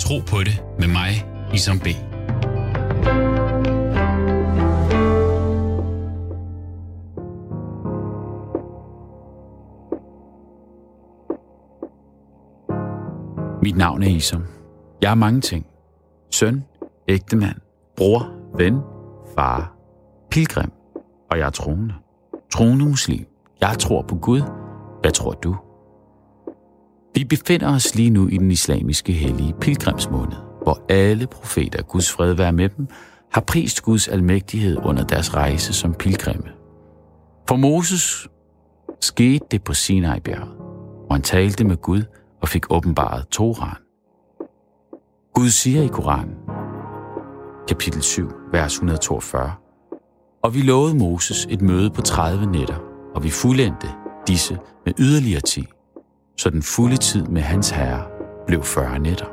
Tro på det med mig, Isam B. Mit navn er Isam. Jeg er mange ting. Søn, ægtemand, bror, ven, far, pilgrim, og jeg er troende. Troende muslim. Jeg tror på Gud. Hvad tror du? Vi befinder os lige nu i den islamiske hellige pilgrimsmåned, hvor alle profeter, Guds fred være med dem, har prist Guds almægtighed under deres rejse som pilgrimme. For Moses skete det på Sinai-bjerget, hvor han talte med Gud og fik åbenbaret Toran. Gud siger i Koranen, kapitel 7, vers 142, og vi lovede Moses et møde på 30 nætter, og vi fuldendte disse med yderligere 10, så den fulde tid med hans herre blev 40 nætter.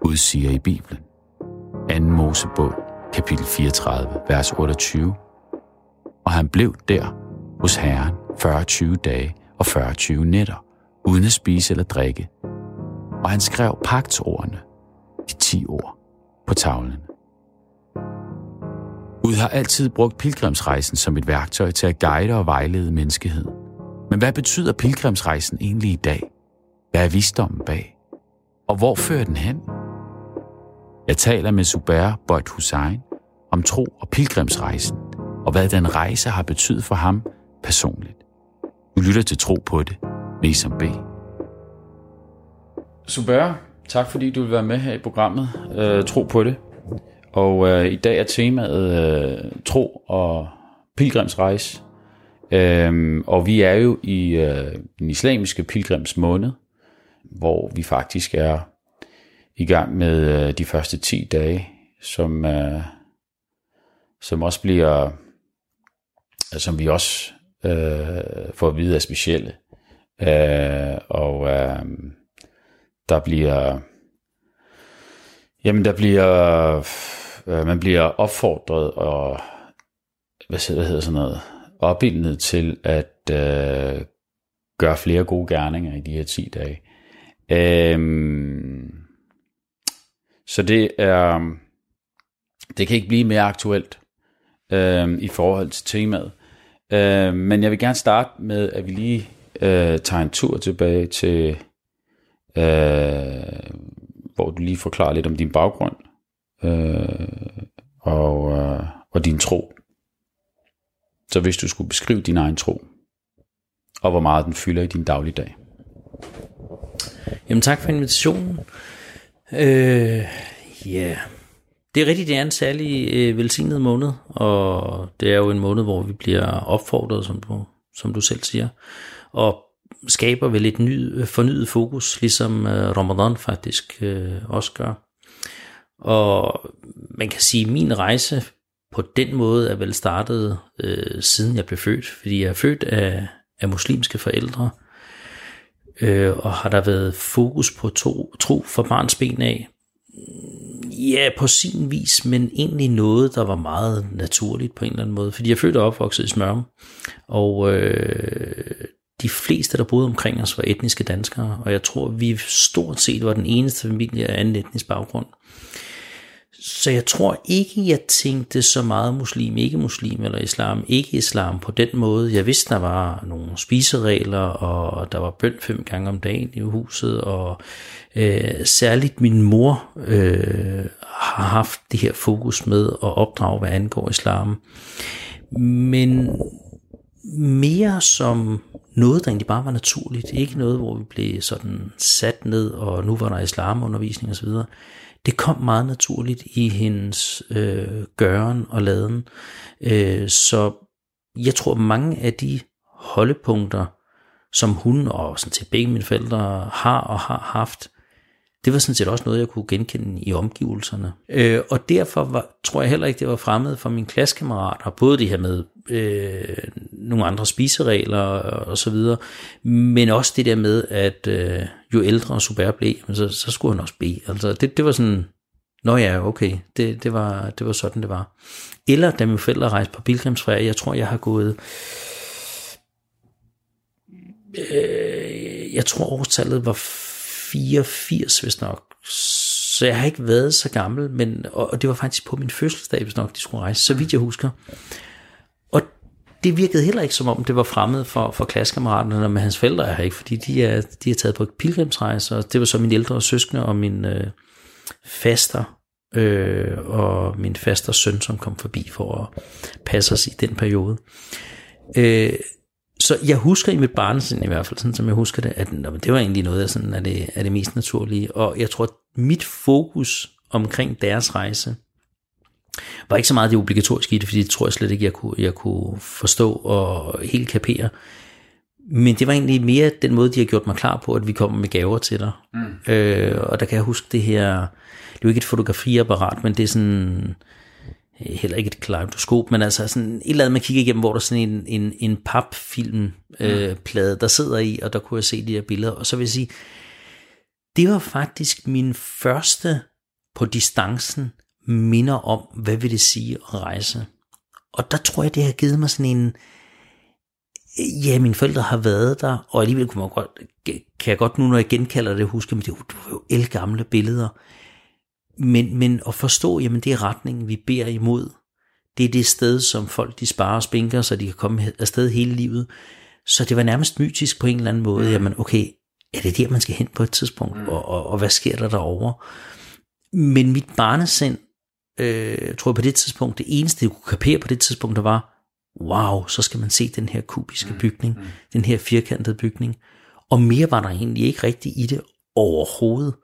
Gud siger i Bibelen, 2. Mosebog, kapitel 34, vers 28, og han blev der hos Herren 40-20 dage og 40-20 nætter, uden at spise eller drikke, og han skrev pagtsordene, de 10 ord, på tavlen. Gud har altid brugt pilgrimsrejsen som et værktøj til at guide og vejlede menneskeheden. Men hvad betyder pilgrimsrejsen egentlig i dag? Hvad er visdommen bag? Og hvor fører den hen? Jeg taler med Zubair Bøjt Hussein om tro og pilgrimsrejsen, og hvad den rejse har betydet for ham personligt. Du lytter til Tro på det, med som B. Zubair, tak fordi du vil være med her i programmet uh, Tro på det. Og uh, i dag er temaet uh, tro og pilgrimsrejse. Øhm, og vi er jo i øh, den islamiske pilgrimsmåned, hvor vi faktisk er i gang med øh, de første 10 dage, som, øh, som også bliver, altså, som vi også øh, får at vide er specielle. Øh, og øh, der bliver, jamen der bliver, øh, man bliver opfordret og, hvad hvad hedder sådan noget, opildnet til at øh, gøre flere gode gerninger i de her 10 dage. Øhm, så det er det kan ikke blive mere aktuelt øh, i forhold til temaet. Øh, men jeg vil gerne starte med, at vi lige øh, tager en tur tilbage til, øh, hvor du lige forklarer lidt om din baggrund øh, og, øh, og din tro. Så hvis du skulle beskrive din egen tro, og hvor meget den fylder i din dagligdag. Jamen tak for invitationen. Øh, yeah. Det er rigtigt, det er en særlig øh, velsignet måned, og det er jo en måned, hvor vi bliver opfordret, som du, som du selv siger, og skaber vel et ny, fornyet fokus, ligesom øh, Ramadan faktisk øh, også gør. Og man kan sige, at min rejse på den måde er vel startet øh, siden jeg blev født, fordi jeg er født af, af muslimske forældre, øh, og har der været fokus på to, tro for barns ben af. Ja, på sin vis, men egentlig noget, der var meget naturligt på en eller anden måde, fordi jeg er født og opvokset i Smørum, og øh, de fleste, der boede omkring os, var etniske danskere, og jeg tror, vi stort set var den eneste familie af anden etnisk baggrund. Så jeg tror ikke, jeg tænkte så meget muslim, ikke muslim eller islam, ikke islam på den måde. Jeg vidste, der var nogle spiseregler, og der var bøn fem gange om dagen i huset, og øh, særligt min mor øh, har haft det her fokus med at opdrage, hvad angår islam. Men mere som noget, der egentlig bare var naturligt. Ikke noget, hvor vi blev sådan sat ned, og nu var der islamundervisning osv., det kom meget naturligt i hendes øh, gøren og laden. Øh, så jeg tror, mange af de holdepunkter, som hun og sådan til begge mine forældre har og har haft, det var sådan set også noget, jeg kunne genkende i omgivelserne. Øh, og derfor var, tror jeg heller ikke, det var fremmed for mine klassekammerater, både det her med øh, nogle andre spiseregler og så videre, men også det der med, at øh, jo ældre Super blev, så, så skulle han også bede. Altså det, det var sådan, nå ja, okay, det, det, var, det var sådan, det var. Eller da mine forældre rejste på pilgrimsferie, jeg tror, jeg har gået, øh, jeg tror årstallet var 84, hvis nok, så jeg har ikke været så gammel, men, og, og det var faktisk på min fødselsdag, hvis nok de skulle rejse, så vidt jeg husker. Det virkede heller ikke som om, det var fremmed for, for klassekammeraterne med hans forældre her, ikke? fordi de er, de er taget på pilgrimsrejse, og det var så mine ældre søskende og min øh, faster øh, og min faster søn, som kom forbi for at passe os i den periode. Øh, så jeg husker i mit barnesind i hvert fald, sådan som jeg husker det, at det var egentlig noget af, sådan, er det, er det mest naturlige. Og jeg tror, at mit fokus omkring deres rejse, var ikke så meget det obligatoriske i det, fordi det tror jeg slet ikke, jeg kunne, jeg kunne forstå og helt kapere. Men det var egentlig mere den måde, de har gjort mig klar på, at vi kommer med gaver til dig. Mm. Øh, og der kan jeg huske det her, det er jo ikke et fotografiapparat, men det er sådan, heller ikke et kaleidoskop, men altså sådan et eller andet, man kigger igennem, hvor der er sådan en, en, en papfilmplade, øh, plade, der sidder i, og der kunne jeg se de her billeder. Og så vil jeg sige, det var faktisk min første på distancen minder om, hvad vil det sige at rejse. Og der tror jeg, det har givet mig sådan en, ja, mine forældre har været der, og alligevel kunne man godt, kan jeg godt nu, når jeg genkalder det, huske, at det var jo elgamle billeder. Men, men at forstå, jamen det er retningen, vi beder imod. Det er det sted, som folk de sparer og spinker, så de kan komme afsted hele livet. Så det var nærmest mytisk på en eller anden måde. Mm. Jamen okay, er det der, man skal hen på et tidspunkt? Mm. Og, og, og hvad sker der derovre? Men mit barnesind, øh, tror jeg på det tidspunkt, det eneste, jeg kunne kapere på det tidspunkt, der var, wow, så skal man se den her kubiske mm. bygning, mm. den her firkantede bygning. Og mere var der egentlig ikke rigtigt i det overhovedet.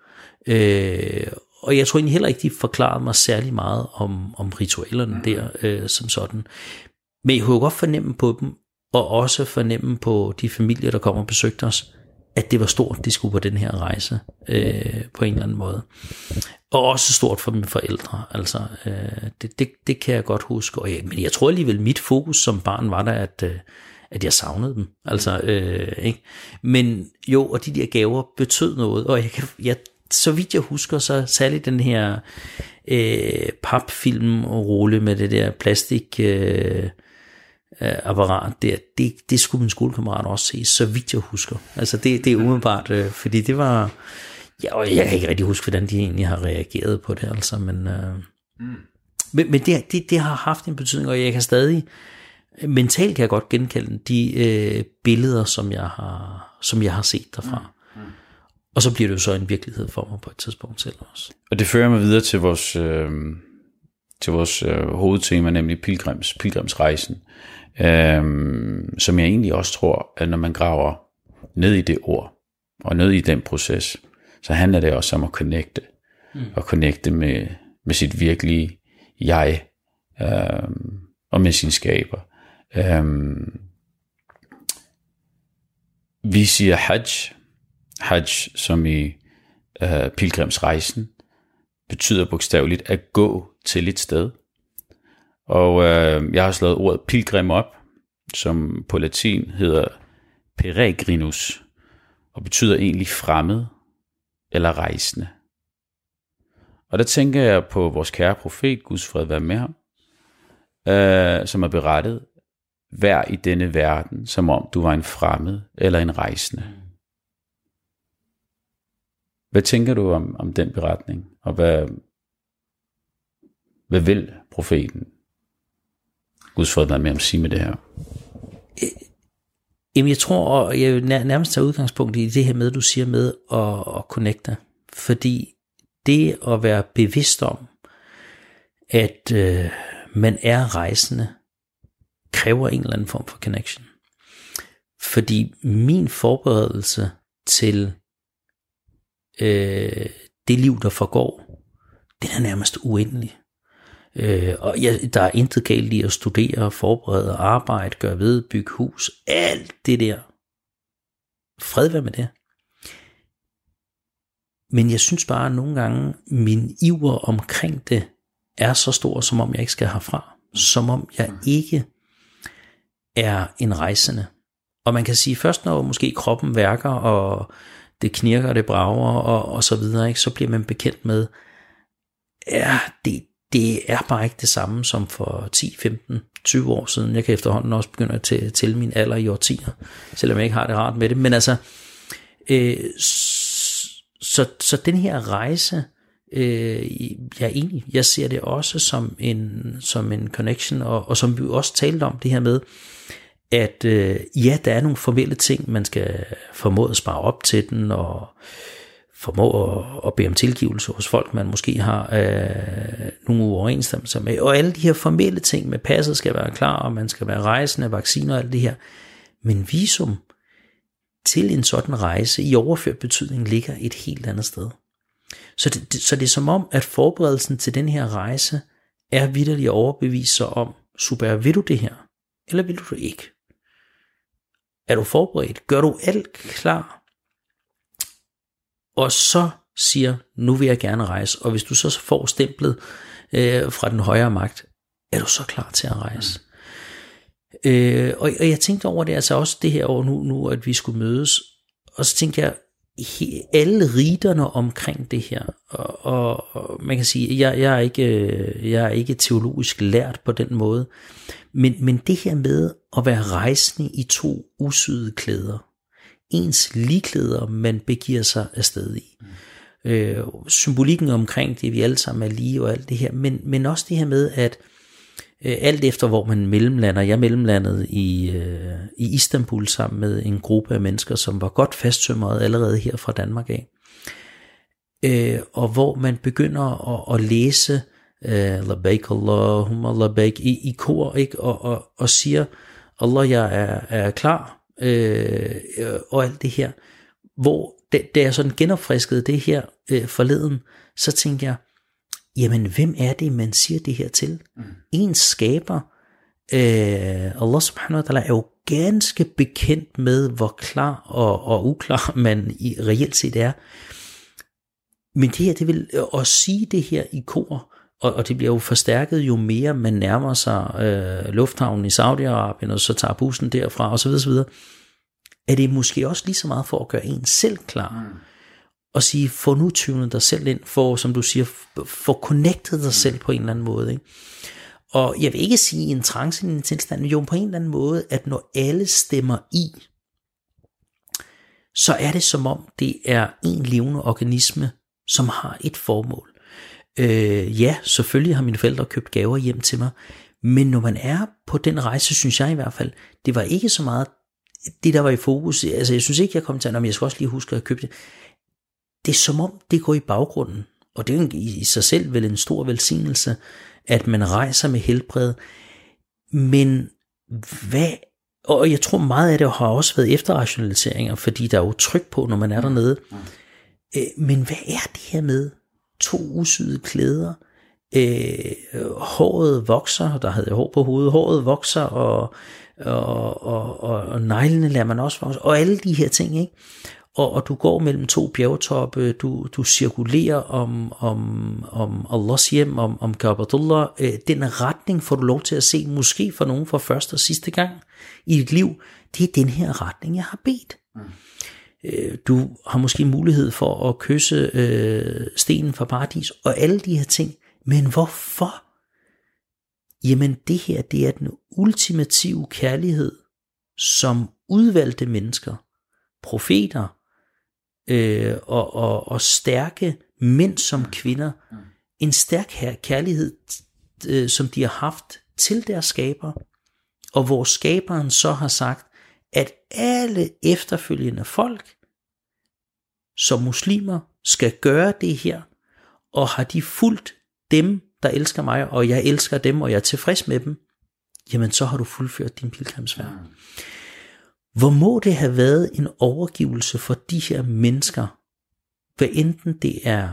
Øh, og jeg tror egentlig heller ikke, de forklarede mig særlig meget om, om ritualerne mm. der øh, som sådan. Men jeg kunne godt fornemme på dem, og også fornemme på de familier, der kommer og besøgte os, at det var stort, de skulle på den her rejse øh, på en eller anden måde. Og også stort for mine forældre. Altså, øh, det, det, det kan jeg godt huske. Og jeg, men jeg tror alligevel, mit fokus som barn var der, at, øh, at jeg savnede dem. Altså, øh, ikke? Men jo, og de der gaver betød noget. Og jeg, kan, jeg så vidt jeg husker, så særligt den her øh, papfilm og rulle med det der plastik øh, øh, apparat der, det, det skulle min skolekammerat også se, så vidt jeg husker. Altså det, det er umiddelbart, øh, fordi det var, ja, og jeg kan ikke rigtig huske, hvordan de egentlig har reageret på det, altså, men, øh, mm. men, men det, det, det har haft en betydning, og jeg kan stadig, mentalt kan jeg godt genkalde de øh, billeder, som jeg har, som jeg har set derfra. Mm. Og så bliver det jo så en virkelighed for mig på et tidspunkt selv også. Og det fører mig videre til vores, øh, til vores øh, hovedtema, nemlig pilgrims, pilgrimsrejsen. Øh, som jeg egentlig også tror, at når man graver ned i det ord, og ned i den proces, så handler det også om at connecte. Mm. Og connecte med, med sit virkelige jeg, øh, og med sin skaber. Øh, vi siger hajj, Hajj, som i øh, pilgrimsrejsen, betyder bogstaveligt at gå til et sted. Og øh, jeg har slået ordet pilgrim op, som på latin hedder peregrinus, og betyder egentlig fremmed eller rejsende. Og der tænker jeg på vores kære profet, Guds fred være med ham, øh, som er berettet, vær i denne verden, som om du var en fremmed eller en rejsende. Hvad tænker du om, om den beretning? Og hvad, hvad vil profeten? Guds fred med at sige med det her. Jamen jeg tror, og jeg vil nærmest tage udgangspunkt i det her med, du siger med at, at connecte. Fordi det at være bevidst om, at øh, man er rejsende, kræver en eller anden form for connection. Fordi min forberedelse til øh, det liv, der forgår, den er nærmest uendelig. Øh, og ja, der er intet galt i at studere, forberede, arbejde, gøre ved, bygge hus, alt det der. Fred være med det. Men jeg synes bare at nogle gange, min iver omkring det er så stor, som om jeg ikke skal herfra. Som om jeg ikke er en rejsende. Og man kan sige, først når måske kroppen værker, og det knirker, det brager og, og så videre, ikke? så bliver man bekendt med, ja, det, det er bare ikke det samme som for 10, 15, 20 år siden. Jeg kan efterhånden også begynde at tælle, tælle min alder i årtier, selvom jeg ikke har det rart med det. Men altså, øh, så, så den her rejse, øh, jeg er enig, jeg ser det også som en, som en connection, og, og som vi også talte om det her med, at øh, ja, der er nogle formelle ting, man skal formå at spare op til den, og formå at, at bede om tilgivelse hos folk, man måske har øh, nogle uoverensstemmelser med. Og alle de her formelle ting med passet skal være klar, og man skal være rejsende, vacciner og alt det her. Men visum til en sådan rejse i overført betydning ligger et helt andet sted. Så det, så det er som om, at forberedelsen til den her rejse er vidderlig at overbevise sig om, super, vil du det her, eller vil du det ikke? Er du forberedt? Gør du alt klar? Og så siger, nu vil jeg gerne rejse. Og hvis du så får stemplet øh, fra den højere magt, er du så klar til at rejse? Mm. Øh, og, og jeg tænkte over det altså også det her år nu, nu, at vi skulle mødes. Og så tænkte jeg, alle riderne omkring det her, og, og, og man kan sige, jeg, jeg, er ikke, øh, jeg er ikke teologisk lært på den måde, men, men det her med at være rejsende i to usyede klæder, ens ligklæder, man begiver sig afsted i. Mm. Øh, symbolikken omkring det, vi alle sammen er lige og alt det her, men, men også det her med, at øh, alt efter hvor man mellemlander, jeg mellemlandede i, øh, i Istanbul sammen med en gruppe af mennesker, som var godt fasttømret allerede her fra Danmark af, øh, og hvor man begynder at, at læse øh, Labbaik Allahumma Labbaik i, i kor, ikke? Og, og, og siger, Allah, jeg er, er klar, øh, og alt det her. Hvor da, da jeg sådan genopfriskede det her øh, forleden, så tænkte jeg, jamen hvem er det, man siger det her til? Mm. En skaber, øh, Allah subhanahu wa ta'ala, er jo ganske bekendt med, hvor klar og, og uklar man i, reelt set er. Men det her, det vil at sige det her i kor, og, og det bliver jo forstærket jo mere man nærmer sig øh, lufthavnen i Saudi-Arabien, og så tager bussen derfra, osv. osv. Er det måske også lige så meget for at gøre en selv klar, mm. og sige, få nu tyvnet dig selv ind, for, som du siger, få connectet dig mm. selv på en eller anden måde. Ikke? Og jeg vil ikke sige en trance en tilstand, men jo på en eller anden måde, at når alle stemmer i, så er det som om, det er en levende organisme, som har et formål. Øh, ja, selvfølgelig har mine forældre købt gaver hjem til mig, men når man er på den rejse, synes jeg i hvert fald, det var ikke så meget det, der var i fokus. Altså, jeg synes ikke, jeg kom til, at jeg skal også lige huske at købe det. Det er som om, det går i baggrunden. Og det er jo i sig selv vel en stor velsignelse, at man rejser med helbred. Men hvad og jeg tror meget af det har også været efterrationaliseringer, fordi der er jo tryk på, når man er dernede. Øh, men hvad er det her med to usyede klæder? Øh, håret vokser, der havde jeg hår på hovedet, håret vokser, og, og, og, og, og neglene lader man også vokse, og alle de her ting, ikke? Og, og du går mellem to bjergtoppe, du, du cirkulerer om, om, om Allahs hjem, om, om Kabatullah. Øh, den retning får du lov til at se, måske for nogen for første og sidste gang i dit liv. Det er den her retning, jeg har bedt. Mm. Øh, du har måske mulighed for at kysse øh, stenen fra paradis, og alle de her ting. Men hvorfor? Jamen det her, det er den ultimative kærlighed, som udvalgte mennesker, profeter øh, og, og, og stærke mænd som kvinder, en stærk her kærlighed, øh, som de har haft til deres skaber, og hvor skaberen så har sagt, at alle efterfølgende folk, som muslimer, skal gøre det her, og har de fulgt dem, der elsker mig, og jeg elsker dem, og jeg er tilfreds med dem, jamen så har du fuldført din pilgrimsfærd. Mm. Hvor må det have været en overgivelse for de her mennesker, hvad enten det er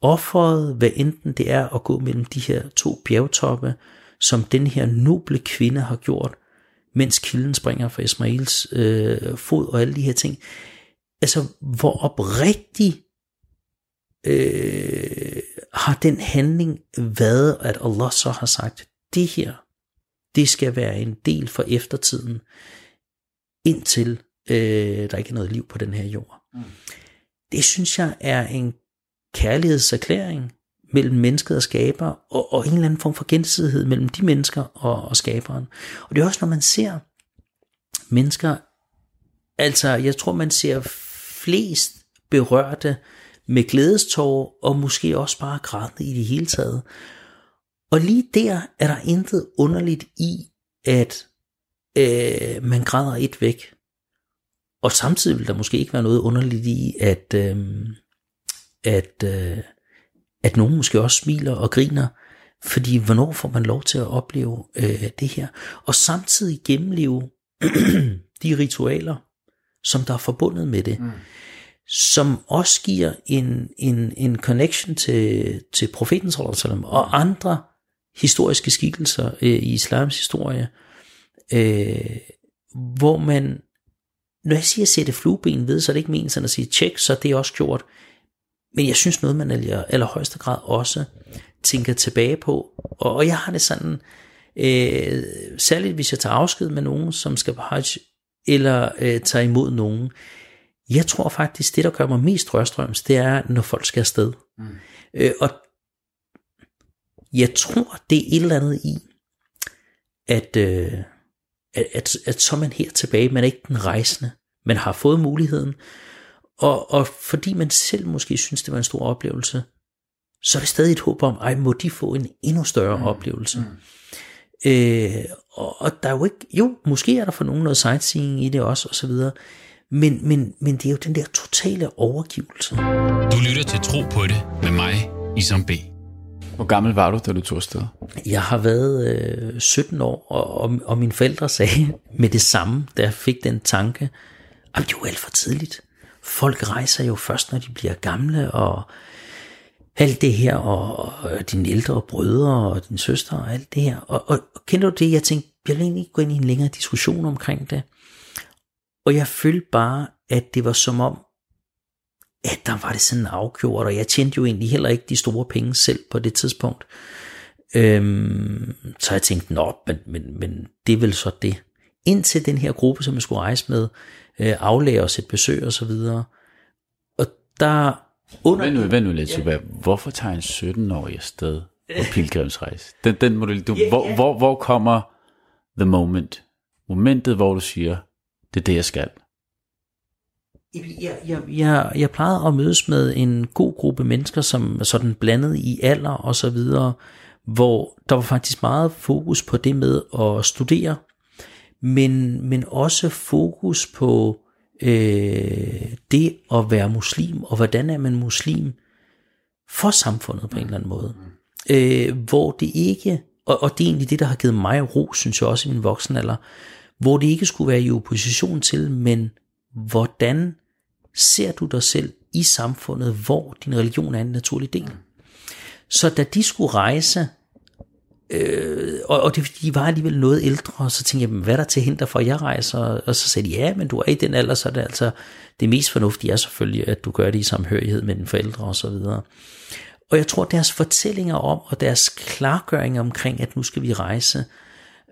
offeret, hvad enten det er at gå mellem de her to bjergtoppe, som den her noble kvinde har gjort, mens kilden springer fra Ismails øh, fod og alle de her ting. Altså, hvor oprigtig øh, har den handling været, at Allah så har sagt, det her, det skal være en del for eftertiden, indtil øh, der ikke er noget liv på den her jord. Mm. Det synes jeg er en kærlighedserklæring mellem mennesket og skaber, og, og en eller anden form for gensidighed mellem de mennesker og, og skaberen. Og det er også, når man ser mennesker, altså jeg tror, man ser flest berørte med glædestår og måske også bare grædende i det hele taget. Og lige der er der intet underligt i, at øh, man græder et væk. Og samtidig vil der måske ikke være noget underligt i, at, øh, at, øh, at nogen måske også smiler og griner, fordi hvornår får man lov til at opleve øh, det her? Og samtidig gennemleve de ritualer, som der er forbundet med det. Mm. Som også giver en, en, en connection til, til profeten sallam, og andre historiske skikkelser øh, i islams historie, øh, hvor man, når jeg siger sætte flueben ved, så er det ikke sådan at sige tjek, så det er også gjort. Men jeg synes noget, man i allerhøjeste grad også tænker tilbage på. Og, og jeg har det sådan, øh, særligt hvis jeg tager afsked med nogen, som skal på hajj, eller øh, tager imod nogen. Jeg tror faktisk, det der gør mig mest rørstrøms, det er, når folk skal afsted. Mm. Øh, og jeg tror, det er et eller andet i, at, øh, at, at, at så er man her tilbage, man er ikke den rejsende, man har fået muligheden, og, og fordi man selv måske synes, det var en stor oplevelse, så er det stadig et håb om, ej, må de få en endnu større mm. oplevelse. Mm. Øh, og, og der er jo ikke, jo, måske er der for nogen noget sightseeing i det også, og så videre, men, men, men det er jo den der totale overgivelse. Du lytter til Tro på det med mig, Isam B. Hvor gammel var du, da du tog afsted? Jeg har været øh, 17 år, og, og, og mine forældre sagde med det samme, da jeg fik den tanke, at det er jo alt for tidligt. Folk rejser jo først, når de bliver gamle, og alt det her, og, og dine ældre brødre, og din søster, og alt det her. Og, og, og kender du det? Jeg tænkte, jeg vil egentlig ikke gå ind i en længere diskussion omkring det. Og jeg følte bare, at det var som om, at der var det sådan afgjort, og jeg tjente jo egentlig heller ikke de store penge selv på det tidspunkt. Øhm, så jeg tænkte, nå, men, men, men det er vel så det. Indtil den her gruppe, som jeg skulle rejse med, øh, aflære os et besøg og så videre. Og der... Under... Vend nu, vend nu lidt, ja. Hvorfor tager en 17-årig afsted på pilgrimsrejse? Den, den må du, ja, hvor. Hvor, hvor kommer the moment? Momentet, hvor du siger, det er det, jeg skal. Jeg, jeg, jeg, jeg plejede at mødes med en god gruppe mennesker, som sådan blandet i alder og så videre, hvor der var faktisk meget fokus på det med at studere, men, men også fokus på øh, det at være muslim, og hvordan er man muslim for samfundet på en eller anden måde. Øh, hvor det ikke, og, og det er egentlig det, der har givet mig ro, synes jeg også i min voksenalder, hvor det ikke skulle være i opposition til, men hvordan ser du dig selv i samfundet, hvor din religion er en naturlig del. Så da de skulle rejse, øh, og, og det, de var alligevel noget ældre, og så tænkte jeg, hvad er der til hinder for, at jeg rejser? Og så sagde de, ja, men du er i den alder, så er det altså, det mest fornuftige er selvfølgelig, at du gør det i samhørighed med dine forældre og så videre. Og jeg tror, deres fortællinger om, og deres klargøring omkring, at nu skal vi rejse,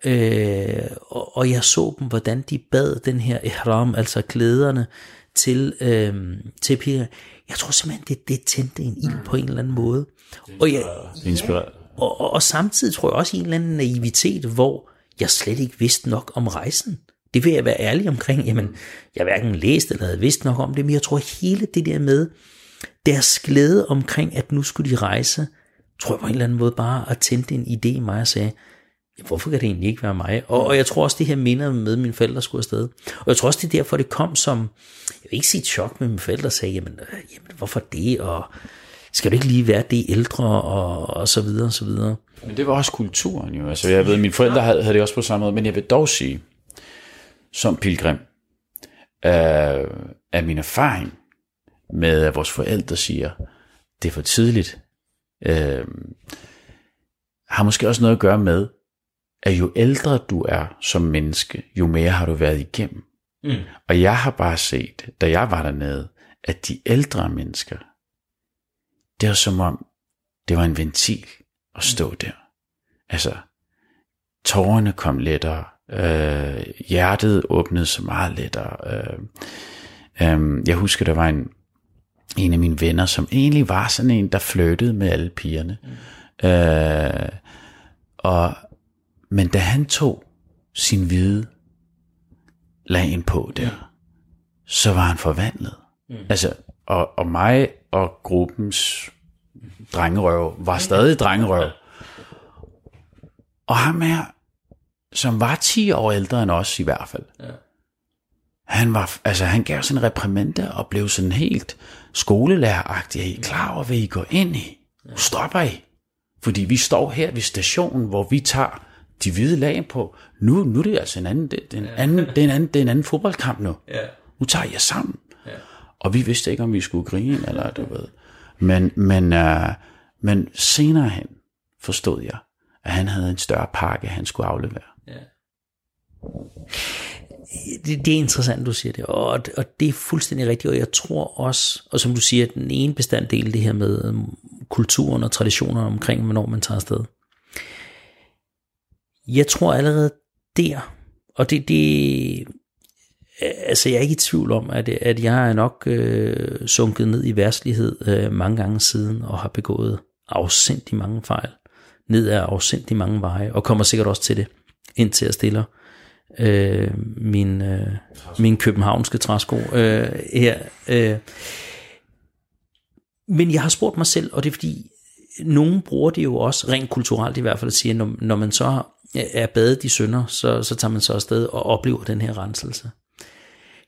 øh, og, og jeg så dem, hvordan de bad den her ihram, altså klæderne, til, øh, til Peter. Jeg tror simpelthen, det, det tændte en ild på en eller anden måde. Og, jeg, ja, og, og, og samtidig tror jeg også i en eller anden naivitet, hvor jeg slet ikke vidste nok om rejsen. Det vil jeg være ærlig omkring. Jamen, jeg har hverken læst eller havde vidst nok om det, men jeg tror hele det der med deres glæde omkring, at nu skulle de rejse, tror jeg på en eller anden måde bare at tænde en idé i mig og sagde, hvorfor kan det egentlig ikke være mig? Og, og jeg tror også, det her minder med, at mine forældre skulle afsted. Og jeg tror også, det er derfor, det kom som, jeg vil ikke sige et chok, men mine forældre sagde, jamen, øh, jamen hvorfor det? Og skal du ikke lige være det ældre? Og, og så videre, og så videre. Men det var også kulturen jo. Altså, jeg ved, mine forældre havde, havde det også på samme måde, men jeg vil dog sige, som pilgrim, øh, af min erfaring med, at vores forældre siger, det er for tidligt, øh, har måske også noget at gøre med, at jo ældre du er som menneske, jo mere har du været igennem. Mm. Og jeg har bare set, da jeg var dernede, at de ældre mennesker, det var som om, det var en ventil at stå mm. der. Altså, tårerne kom lettere, øh, hjertet åbnede så meget lettere. Øh, øh, jeg husker, der var en, en af mine venner, som egentlig var sådan en, der flyttede med alle pigerne. Mm. Øh, og men da han tog sin hvide lagen på der, så var han forvandlet. Mm. Altså, og, og mig og gruppens drengerøv var stadig drengerøv. Og ham her, som var 10 år ældre end os i hvert fald, ja. han, var, altså, han gav sådan en reprimande og blev sådan helt skolelæreragtig. Er I klar over, hvad I går ind i? Nu stopper I. Fordi vi står her ved stationen, hvor vi tager de hvide lag på. Nu, nu er det altså en anden, det, det er en anden, det er en anden, det er en anden fodboldkamp nu. Ja. Nu tager jeg sammen. Ja. Og vi vidste ikke, om vi skulle grine, eller du ved. Men, men, øh, men senere hen forstod jeg, at han havde en større pakke, han skulle aflevere. Ja. Det, det er interessant, du siger det, og, og det er fuldstændig rigtigt, og jeg tror også, og som du siger, den ene bestanddel, det her med øhm, kulturen og traditionerne omkring, hvornår man tager afsted. Jeg tror allerede der, og det, det Øh, altså jeg er ikke i tvivl om, at, at jeg er nok øh, sunket ned i værtslighed øh, mange gange siden, og har begået afsindig mange fejl, ned ad afsindig mange veje, og kommer sikkert også til det, indtil jeg stiller øh, min, øh, min københavnske træsko øh, her. Øh. Men jeg har spurgt mig selv, og det er fordi, nogen bruger det jo også, rent kulturelt i hvert fald, at sige, når, når man så er badet i sønder, så, så tager man så afsted og oplever den her renselse.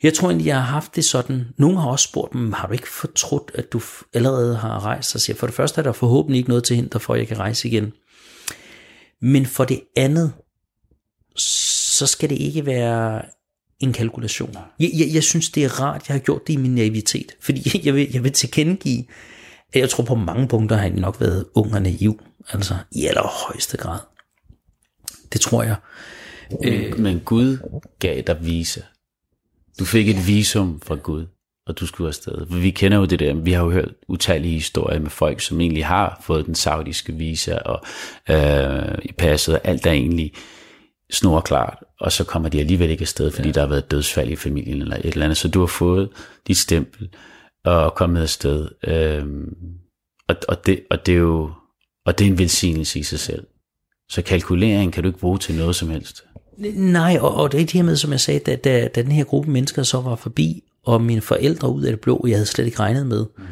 Jeg tror egentlig, jeg har haft det sådan. Nogle har også spurgt mig, har du ikke fortrudt, at du allerede har rejst? Så siger for det første er der forhåbentlig ikke noget til hinder for, at jeg kan rejse igen. Men for det andet, så skal det ikke være en kalkulation. Jeg, jeg, jeg synes, det er rart, jeg har gjort det i min naivitet. Fordi jeg vil, jeg vil tilkendegive, at jeg tror på mange punkter har jeg nok været ung og naiv. Altså i allerhøjeste grad. Det tror jeg. Men, men Gud gav dig vise. Du fik et visum fra Gud, og du skulle afsted. For vi kender jo det der, vi har jo hørt utallige historier med folk, som egentlig har fået den saudiske visa og øh, i passet, og alt er egentlig snorklart, og så kommer de alligevel ikke afsted, fordi ja. der har været dødsfald i familien eller et eller andet. Så du har fået dit stempel og kommet afsted. Øh, og, og, det, og det er jo og det er en velsignelse i sig selv. Så kalkulering kan du ikke bruge til noget som helst. Nej, og, og det er det her med, som jeg sagde, da, da, da den her gruppe mennesker så var forbi, og mine forældre ud af det blå, jeg havde slet ikke regnet med, mm.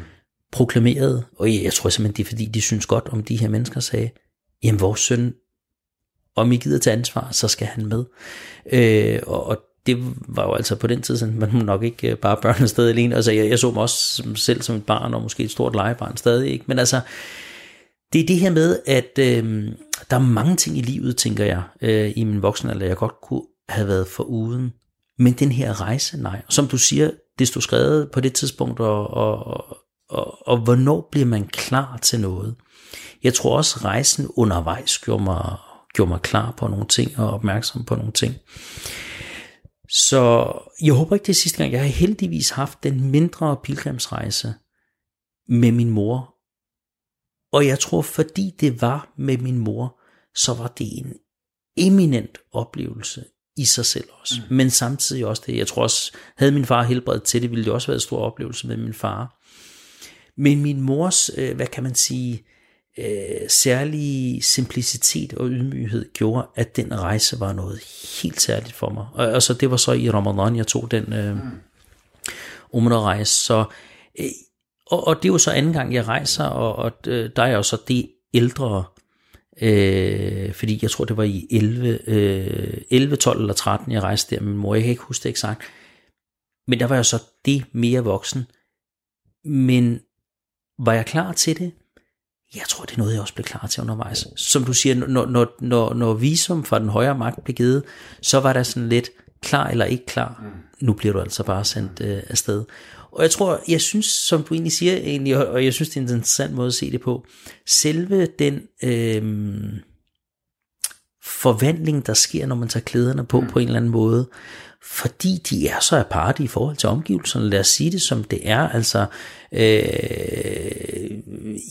proklamerede, og jeg, jeg tror simpelthen, det er fordi, de synes godt om de her mennesker, sagde, jamen vores søn, om I gider tage ansvar, så skal han med. Øh, og, og det var jo altså på den tid, sådan, man må nok ikke øh, bare børn afsted alene. Altså, jeg, jeg så mig også selv som et barn, og måske et stort legebarn stadig, ikke? Men altså, det er det her med, at øh, der er mange ting i livet, tænker jeg, øh, i min voksenalder, jeg godt kunne have været for uden. Men den her rejse, nej. Og som du siger, det stod skrevet på det tidspunkt, og, og, og, og, og hvornår bliver man klar til noget? Jeg tror også, rejsen undervejs gjorde mig, gjorde mig klar på nogle ting, og opmærksom på nogle ting. Så jeg håber ikke det er sidste gang. Jeg har heldigvis haft den mindre pilgrimsrejse med min mor og jeg tror, fordi det var med min mor, så var det en eminent oplevelse i sig selv også. Mm. Men samtidig også det, jeg tror også, havde min far helbredt til det, ville det også være en stor oplevelse med min far. Men min mors, øh, hvad kan man sige, øh, særlige simplicitet og ydmyghed gjorde, at den rejse var noget helt særligt for mig. Og altså, det var så i Ramadan, jeg tog den øh, mm. rejse Så øh, og, og det er jo så anden gang, jeg rejser, og, og øh, der er jeg jo så det ældre, øh, fordi jeg tror, det var i 11, øh, 11, 12 eller 13, jeg rejste der med min mor. Jeg kan ikke huske det eksakt. Men der var jeg så det mere voksen. Men var jeg klar til det? Jeg tror, det er noget, jeg også blev klar til undervejs. Som du siger, når, når, når, når visum fra den højere magt blev givet, så var der sådan lidt klar eller ikke klar. Mm. Nu bliver du altså bare sendt øh, afsted. Og jeg tror, jeg synes, som du egentlig siger, egentlig, og jeg synes, det er en interessant måde at se det på, selve den øh, forvandling, der sker, når man tager klæderne på, mm. på en eller anden måde, fordi de er så aparte i forhold til omgivelserne. Lad os sige det som det er, altså øh,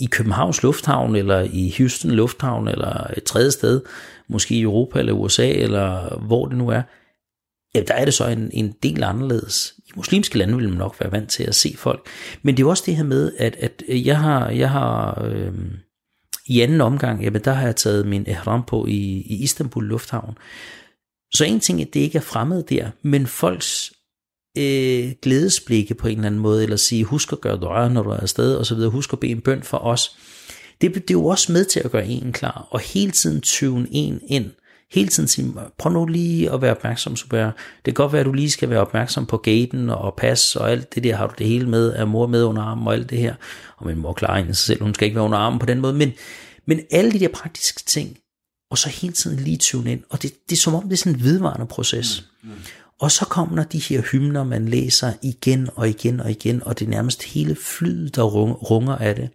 i Københavns Lufthavn, eller i Houston Lufthavn, eller et tredje sted, måske i Europa eller USA, eller hvor det nu er, ja, der er det så en, en del anderledes. I muslimske lande vil man nok være vant til at se folk. Men det er også det her med, at, at jeg har, jeg har øh, i anden omgang, jamen der har jeg taget min ihram på i, i Istanbul Lufthavn. Så en ting er, at det ikke er fremmed der, men folks øh, glædesblikke på en eller anden måde, eller sige, husk at gøre døjer, når du er afsted, og så videre, husk at bede en bøn for os. Det, det er jo også med til at gøre en klar, og hele tiden tune en ind, hele tiden sige, prøv nu lige at være opmærksom, super. Det kan godt være, at du lige skal være opmærksom på gaten og pas og alt det der, har du det hele med, er mor med under armen og alt det her. Og min mor klarer en sig selv, hun skal ikke være under armen på den måde, men, men alle de der praktiske ting, og så hele tiden lige tune ind, og det, det er som om, det er sådan en vedvarende proces. Mm. Mm. Og så kommer de her hymner, man læser igen og igen og igen, og det er nærmest hele flyet, der runger af det.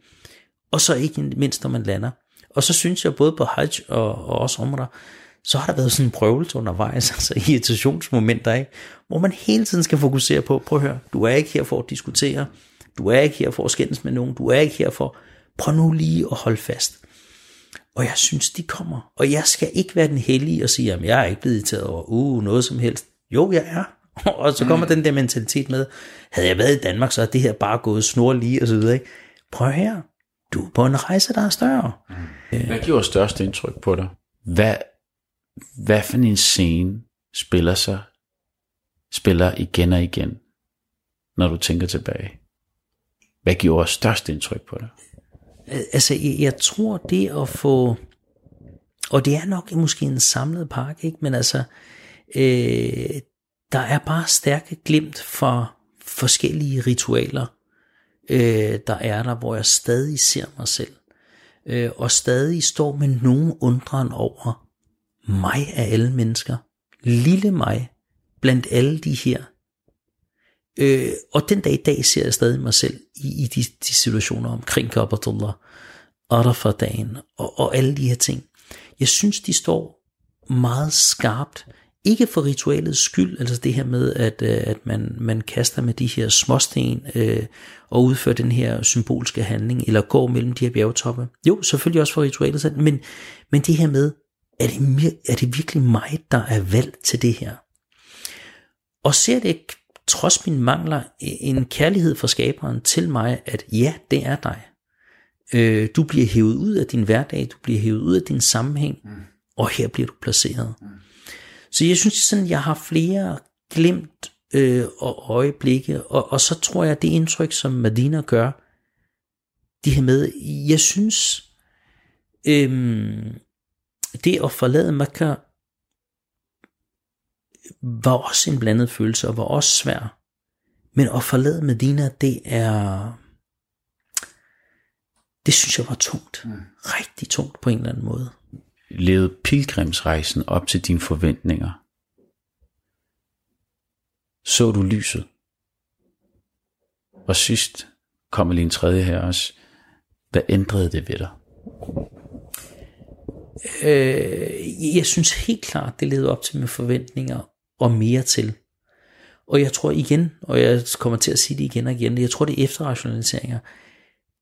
Og så ikke mindst, når man lander. Og så synes jeg, både på Hajj og, og også Umrah, så har der været sådan en prøvelse undervejs, altså irritationsmomenter, ikke? hvor man hele tiden skal fokusere på, prøv at høre, du er ikke her for at diskutere, du er ikke her for at skændes med nogen, du er ikke her for, prøv nu lige at holde fast. Og jeg synes, de kommer. Og jeg skal ikke være den hellige og sige, at jeg er ikke blevet irriteret over uh, noget som helst. Jo, jeg er. og så kommer mm. den der mentalitet med, havde jeg været i Danmark, så er det her bare gået snor lige og så videre. Ikke? Prøv her, du er på en rejse, der er større. Mm. Hvad gjorde størst indtryk på dig? Hvad, hvad for en scene spiller sig, spiller igen og igen, når du tænker tilbage? Hvad gjorde størst indtryk på dig? Altså, jeg, jeg tror det at få, og det er nok måske en samlet pakke, ikke? men altså, øh, der er bare stærke glimt for forskellige ritualer, øh, der er der, hvor jeg stadig ser mig selv, øh, og stadig står med nogen undren over mig af alle mennesker, lille mig, blandt alle de her. Øh, og den dag i dag ser jeg stadig mig selv i, i de, de situationer omkring Kabatullah, Arafat-dagen og, og alle de her ting. Jeg synes, de står meget skarpt ikke for ritualets skyld, altså det her med, at, øh, at man, man kaster med de her småsten øh, og udfører den her symbolske handling, eller går mellem de her bjergtoppe. Jo, selvfølgelig også for ritualet, men, men det her med, er det, er det virkelig mig, der er valgt til det her? Og ser det trods mine mangler en kærlighed fra skaberen til mig, at ja, det er dig. Øh, du bliver hævet ud af din hverdag, du bliver hævet ud af din sammenhæng, mm. og her bliver du placeret. Mm. Så jeg synes sådan, jeg har flere glemt øh, og øjeblikke, og, og så tror jeg, det indtryk, som Madina gør, det her med, jeg synes, øhm, det at forlade Mekka, var også en blandet følelse, og var også svær. Men at forlade Medina, det er, det synes jeg var tungt. Mm. Rigtig tungt på en eller anden måde levede pilgrimsrejsen op til dine forventninger? Så du lyset? Og sidst kommer lige en tredje her også. Hvad ændrede det ved dig? Øh, jeg synes helt klart, det levede op til mine forventninger og mere til. Og jeg tror igen, og jeg kommer til at sige det igen og igen, jeg tror det er efterrationaliseringer.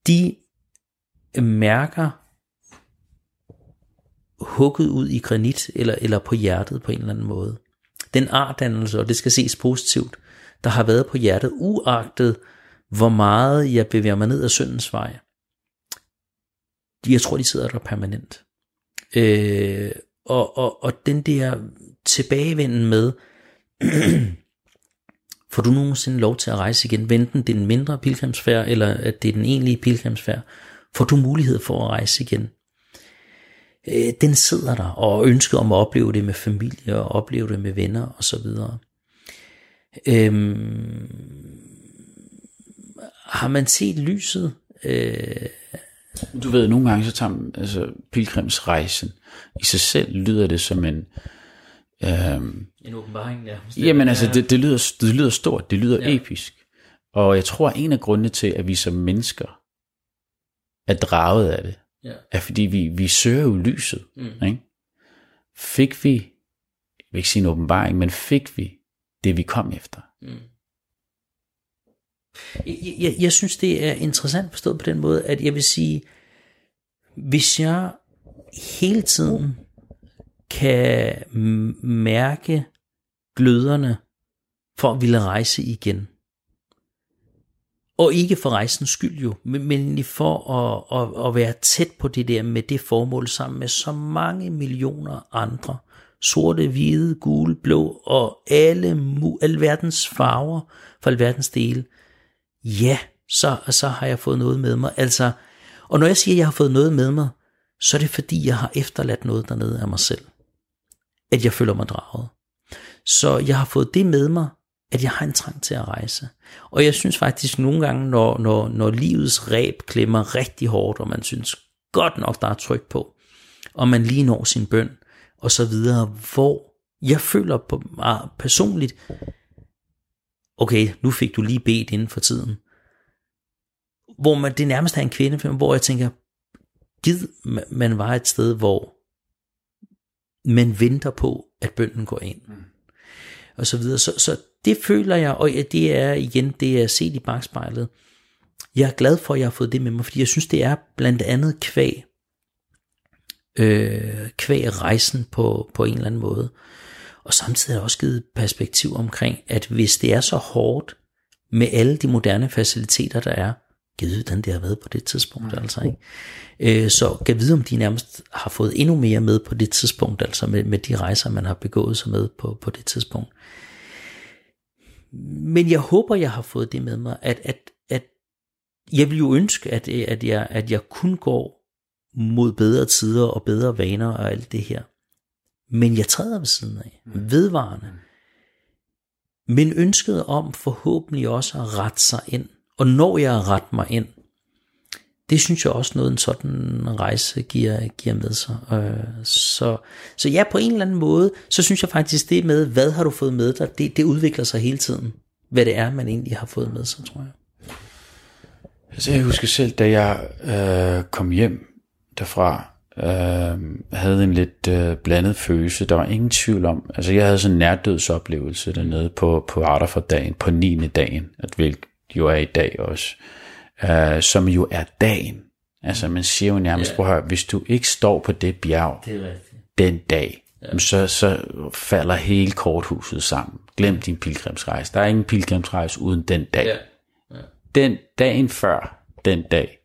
De mærker, hugget ud i granit eller, eller på hjertet på en eller anden måde. Den artdannelse, og det skal ses positivt, der har været på hjertet, uagtet hvor meget jeg bevæger mig ned ad syndens vej. Jeg tror, de sidder der permanent. Øh, og, og, og den der tilbagevenden med, får du nogensinde lov til at rejse igen, venten det er den mindre pilgrimsfærd, eller at det er den egentlige pilgrimsfærd, får du mulighed for at rejse igen øh, den sidder der, og ønsket om at opleve det med familie, og opleve det med venner, og så videre. Øhm, har man set lyset? Øh, du ved, nogle gange så tager man, altså pilgrimsrejsen, i sig selv lyder det som en, øhm, en åbenbaring, ja. Jamen altså, det, det, lyder, det lyder stort, det lyder ja. episk. Og jeg tror, en af grundene til, at vi som mennesker er draget af det, ja. er fordi vi, vi søger jo lyset. Mm. Ikke? Fik vi, jeg vil ikke sige en åbenbaring, men fik vi det, vi kom efter? Mm. Jeg, jeg, jeg synes, det er interessant forstået på den måde, at jeg vil sige, hvis jeg hele tiden kan mærke gløderne for at ville rejse igen, og ikke for rejsens skyld jo, men for at, at, at være tæt på det der med det formål sammen med så mange millioner andre, sorte, hvide, gule, blå og alle alverdens farver for alverdens dele, ja, så, så har jeg fået noget med mig. Altså, og når jeg siger, at jeg har fået noget med mig, så er det fordi, jeg har efterladt noget dernede af mig selv. At jeg føler mig draget. Så jeg har fået det med mig, at jeg har en trang til at rejse. Og jeg synes faktisk nogle gange, når, når, når livets ræb klemmer rigtig hårdt, og man synes godt nok, der er tryk på, og man lige når sin bøn, og så videre, hvor jeg føler på mig personligt, okay, nu fik du lige bedt inden for tiden, hvor man, det nærmest er en kvindefilm, hvor jeg tænker, gid man var et sted, hvor man venter på, at bønden går ind. Mm. Og så videre. Så, så det føler jeg, og det er igen det, er set i bagspejlet. Jeg er glad for, at jeg har fået det med mig, fordi jeg synes, det er blandt andet kvæg, øh, kvæg rejsen på, på en eller anden måde. Og samtidig har også givet perspektiv omkring, at hvis det er så hårdt med alle de moderne faciliteter, der er, givet hvordan det har været på det tidspunkt, mm. altså ikke. Øh, så kan vide, om de nærmest har fået endnu mere med på det tidspunkt, altså med, med de rejser, man har begået sig med på, på det tidspunkt. Men jeg håber, jeg har fået det med mig, at, at, at jeg vil jo ønske, at, at, jeg, at jeg kun går mod bedre tider og bedre vaner og alt det her. Men jeg træder ved siden af, mm. vedvarende. Men ønsket om forhåbentlig også at rette sig ind og når jeg ret mig ind, det synes jeg også noget en sådan rejse giver, giver med sig. Øh, så, så ja, på en eller anden måde, så synes jeg faktisk det med, hvad har du fået med dig, det, det udvikler sig hele tiden. Hvad det er, man egentlig har fået med sig, tror jeg. Altså jeg husker selv, da jeg øh, kom hjem derfra, øh, havde en lidt øh, blandet følelse. Der var ingen tvivl om, altså jeg havde sådan en nærdødsoplevelse dernede på, på Arter for dagen, på 9. dagen, at hvilk, jo er i dag også, uh, som jo er dagen. Altså man siger jo nærmest, yeah. høre, hvis du ikke står på det bjerg det den dag, ja. så, så falder hele korthuset sammen. Glem din pilgrimsrejse. Der er ingen pilgrimsrejse uden den dag. Ja. Ja. Den dagen før den dag,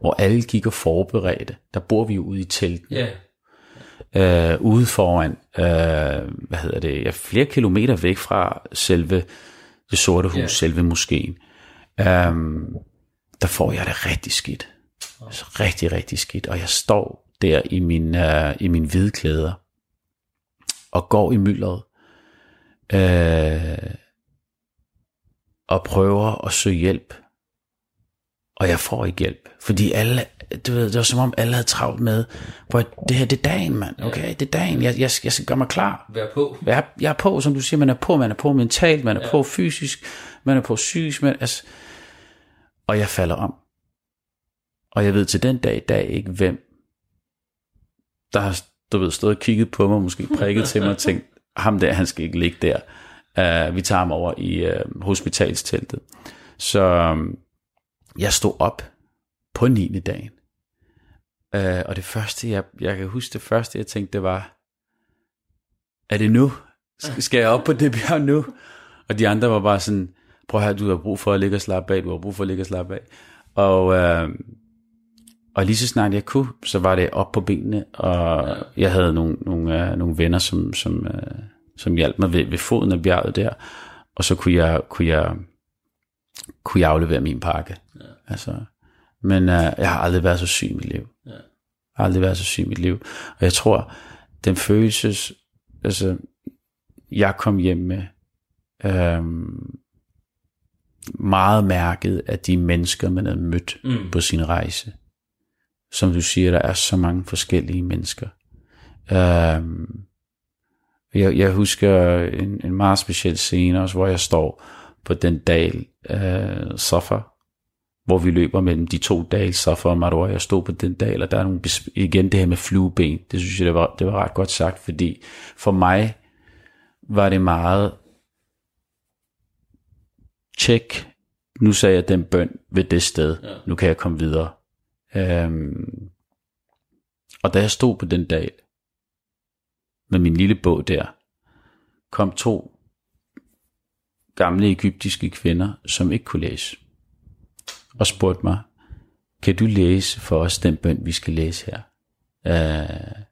hvor alle gik og forberedte, der bor vi jo ude i telten. Ja. Øh, ude foran, øh, hvad hedder det, ja, flere kilometer væk fra selve det sorte hus, yeah. selve moskeen, um, der får jeg det rigtig skidt. Altså rigtig, rigtig skidt. Og jeg står der i min, uh, i min hvide klæder, og går i myldret, uh, og prøver at søge hjælp. Og jeg får ikke hjælp, fordi alle, du ved, det var som om alle havde travlt med, på det her, det er dagen, mand, okay, det er dagen, jeg, jeg, jeg skal gøre mig klar. Vær på. Jeg, jeg er på, som du siger, man er på, man er på mentalt, man er ja. på fysisk, man er på psykisk, man, altså, og jeg falder om. Og jeg ved til den dag i dag ikke, hvem, der har, du ved, stået og kigget på mig, måske prikket til mig og tænkt, ham der, han skal ikke ligge der. Uh, vi tager ham over i uh, hospitalsteltet. Så um, jeg stod op på 9. dagen. Uh, og det første, jeg, jeg kan huske det første, jeg tænkte, det var, er det nu? Skal jeg op på det bjerg nu? Og de andre var bare sådan, prøv at høre, du har brug for at ligge og slappe af, du har brug for at ligge og slappe af. Og, uh, og lige så snart jeg kunne, så var det op på benene, og jeg havde nogle, nogle, uh, nogle venner, som, som, uh, som hjalp mig ved, ved foden af bjerget der, og så kunne jeg, kunne jeg, kunne jeg aflevere min pakke. Ja. Altså, men uh, jeg har aldrig været så syg i mit liv. Ja. Jeg har aldrig været så syg i mit liv. Og jeg tror, den følelses, altså, jeg kom hjem med, øhm, meget mærket af de mennesker, man havde mødt mm. på sin rejse. Som du siger, der er så mange forskellige mennesker. Øhm, jeg, jeg husker en, en meget speciel scene også, hvor jeg står på den dal, øh, Sofa, hvor vi løber mellem de to dale, Safa og Marwa. Jeg stod på den dal, og der er nogle, igen det her med flueben. Det synes jeg, det var, det var ret godt sagt, fordi for mig var det meget tjek, nu sagde jeg den bøn ved det sted, ja. nu kan jeg komme videre. Øhm, og da jeg stod på den dal, med min lille bog der, kom to gamle egyptiske kvinder, som ikke kunne læse og spurgte mig, kan du læse for os den bøn, vi skal læse her? Uh,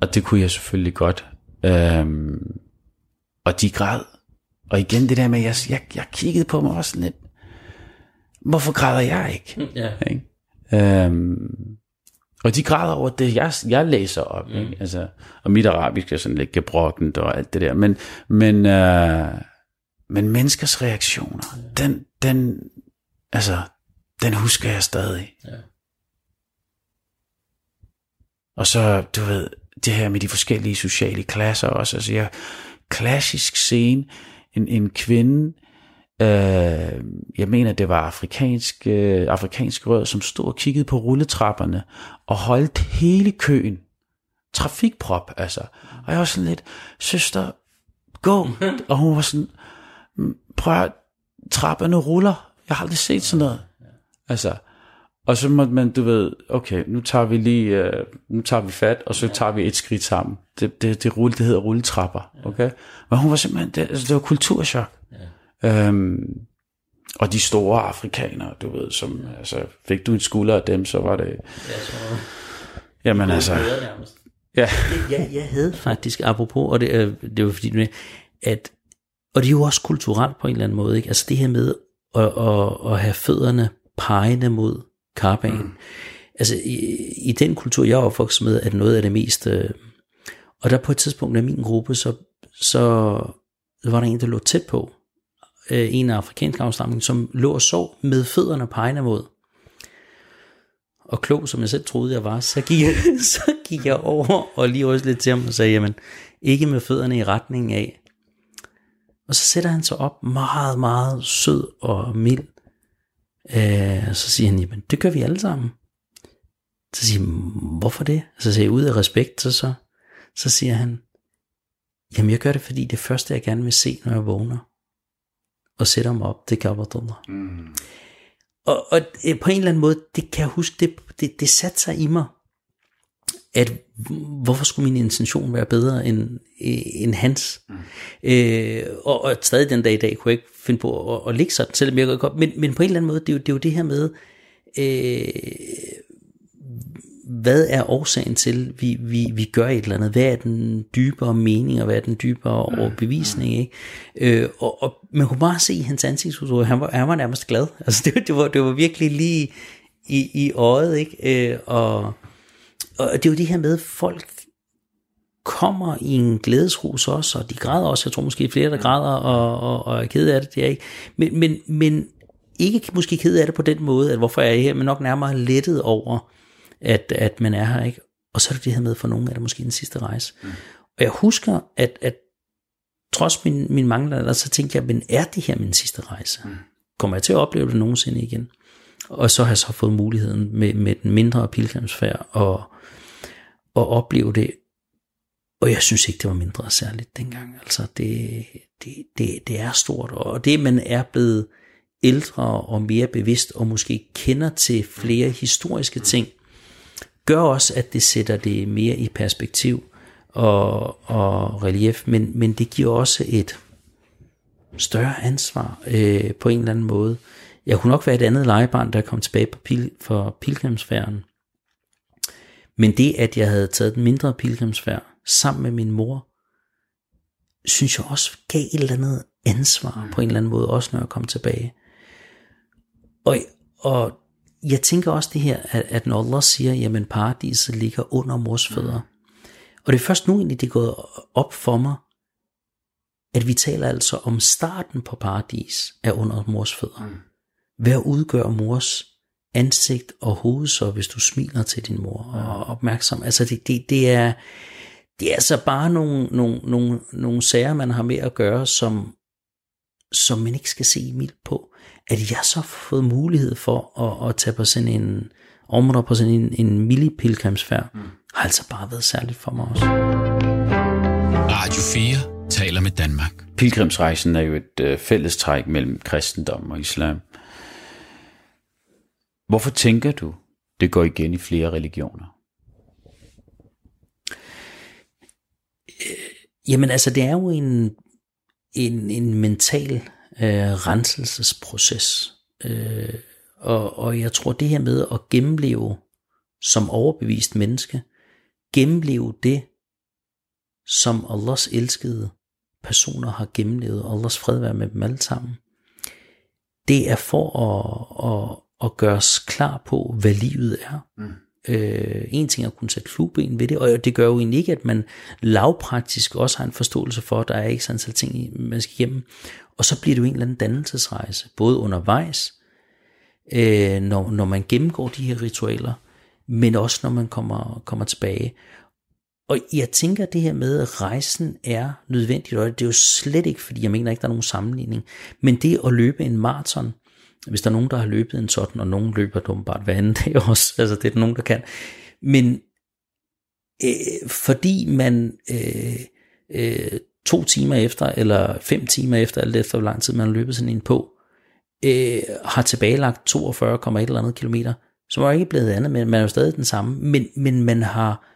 og det kunne jeg selvfølgelig godt. Øhm, og de græd. Og igen det der med, at jeg, jeg, jeg kiggede på mig også lidt. Hvorfor græder jeg ikke? Ja. Ikke? Øhm, og de græder over det, jeg, jeg læser op. Mm. Ikke? Altså, og mit arabisk er sådan lidt gebrokkent og alt det der. Men, men, øh, men menneskers reaktioner, ja. den, den, altså, den husker jeg stadig. Ja. Og så, du ved, det her med de forskellige sociale klasser også. Altså, jeg, klassisk scene, en, en kvinde, øh, jeg mener, det var afrikansk, øh, afrikansk rød, som stod og kiggede på rulletrapperne, og holdt hele køen. Trafikprop, altså. Og jeg var sådan lidt, søster, gå. og hun var sådan, "Mm, prøv at, trapperne ruller. Jeg har aldrig set sådan noget. Altså, og så måtte man, du ved, okay, nu tager vi lige, øh, nu tager vi fat, og så tager vi et skridt sammen. Det, det, det, rulle, det hedder rulletrapper, okay? Men hun var simpelthen, det, altså, det var kulturschok. Øhm, og de store afrikanere, du ved, som, altså, fik du en skulder af dem, så var det, Jeg tror, jamen altså, ja, jeg, jeg havde faktisk, apropos, og det, øh, det var fordi, at, og det er jo også kulturelt på en eller anden måde, ikke? Altså det her med at, at, at have fødderne pegende mod karbanen. Mm. Altså i, i den kultur, jeg er opvokset med, er det noget af det mest, øh, og der på et tidspunkt af min gruppe, så, så var der en, der lå tæt på, øh, en af afrikansk afstamning, som lå og sov med fødderne pegende mod. Og klog, som jeg selv troede, jeg var, så gik jeg, så gik jeg over og lige også lidt til ham og sagde, jamen, ikke med fødderne i retning af. Og så sætter han sig op, meget, meget sød og mild. Øh, så siger han, jamen, det gør vi alle sammen. Så siger jeg, hvorfor det? Så siger jeg, ud af respekt, så, så, så siger han, jamen, jeg gør det, fordi det første, jeg gerne vil se, når jeg vågner, og sætter mig op, det kan Abdullah. mm. Og, og øh, på en eller anden måde, det kan jeg huske, det, det, det satte sig i mig, at hvorfor skulle min intention være bedre end, end hans? Mm. Øh, og, og stadig den dag i dag kunne jeg ikke finde på at, at ligge sådan, selvom jeg godt. Men, men på en eller anden måde, det er jo det, er jo det her med, øh, hvad er årsagen til, vi, vi, vi gør et eller andet? Hvad er den dybere mening, og hvad er den dybere overbevisning? Ikke? Øh, og, og man kunne bare se i hans ansigtsudtryk, han var, han var nærmest glad. Altså det, det, var, det var virkelig lige i, i øjet, ikke? Øh, og, og det er jo det her med, folk kommer i en glædesrus også, og de græder også, jeg tror måske flere, der græder og, og, og er ked af det, det er ikke. Men, men, men ikke måske ked af det på den måde, at hvorfor er jeg her, men nok nærmere lettet over, at, at man er her, ikke? Og så er det det her med, for nogen er det måske den sidste rejse. Mm. Og jeg husker, at, at trods min, min manglende alder, så tænkte jeg, men er det her min sidste rejse? Mm. Kommer jeg til at opleve det nogensinde igen? Og så har jeg så fået muligheden med, med den mindre pilgrimsfærd og, og opleve det. Og jeg synes ikke, det var mindre særligt dengang. Altså, det, det, det, det er stort. Og det, man er blevet ældre og mere bevidst, og måske kender til flere historiske ting, gør også, at det sætter det mere i perspektiv og, og relief, men, men det giver også et større ansvar øh, på en eller anden måde. Jeg kunne nok være et andet legebarn, der kom tilbage på pil, for pilgrimsfærden. Men det, at jeg havde taget den mindre pilgrimsfærd sammen med min mor, synes jeg også gav et eller andet ansvar på en eller anden måde, også når jeg kom tilbage. Og, og jeg tænker også det her, at, at når Allah siger, jamen paradiset ligger under mors fødder. Og det er først nu egentlig, det er gået op for mig, at vi taler altså om starten på paradis er under mors fødder. Hvad udgør mors ansigt og hoved så, hvis du smiler til din mor og er opmærksom? Altså det, det, det er det er altså bare nogle, nogle, nogle, nogle sager, man har med at gøre, som, som man ikke skal se mildt på. At jeg så har fået mulighed for at, at tage på sådan en område på sådan en, en milli pilgrimsfærd, mm. har altså bare været særligt for mig også. Radio 4 taler med Danmark. Pilgrimsrejsen er jo et øh, fællestræk mellem kristendom og islam. Hvorfor tænker du, det går igen i flere religioner? Øh, jamen altså, det er jo en, en, en mental øh, renselsesproces. Øh, og, og jeg tror, det her med at gennemleve som overbevist menneske, gennemleve det, som Allahs elskede personer har gennemlevet, Allahs fred være med dem alle sammen, det er for at, at, at gøre os klar på, hvad livet er. Mm. Øh, en ting er at kunne sætte flueben ved det, og det gør jo egentlig ikke, at man lavpraktisk også har en forståelse for, at der er ikke sådan en ting, man skal igennem. Og så bliver det jo en eller anden dannelsesrejse, både undervejs, øh, når, når man gennemgår de her ritualer, men også når man kommer, kommer tilbage. Og jeg tænker, det her med, at rejsen er nødvendigt, og det er jo slet ikke, fordi jeg mener ikke, der er nogen sammenligning, men det at løbe en maraton, hvis der er nogen, der har løbet en sådan, og nogen løber dumt hver anden dag også, altså det er der nogen, der kan, men øh, fordi man øh, øh, to timer efter, eller fem timer efter, alt efter hvor lang tid man har løbet sådan en på, øh, har tilbagelagt 42,1 eller andet kilometer, så var ikke blevet andet, men man er jo stadig den samme, men, men man har,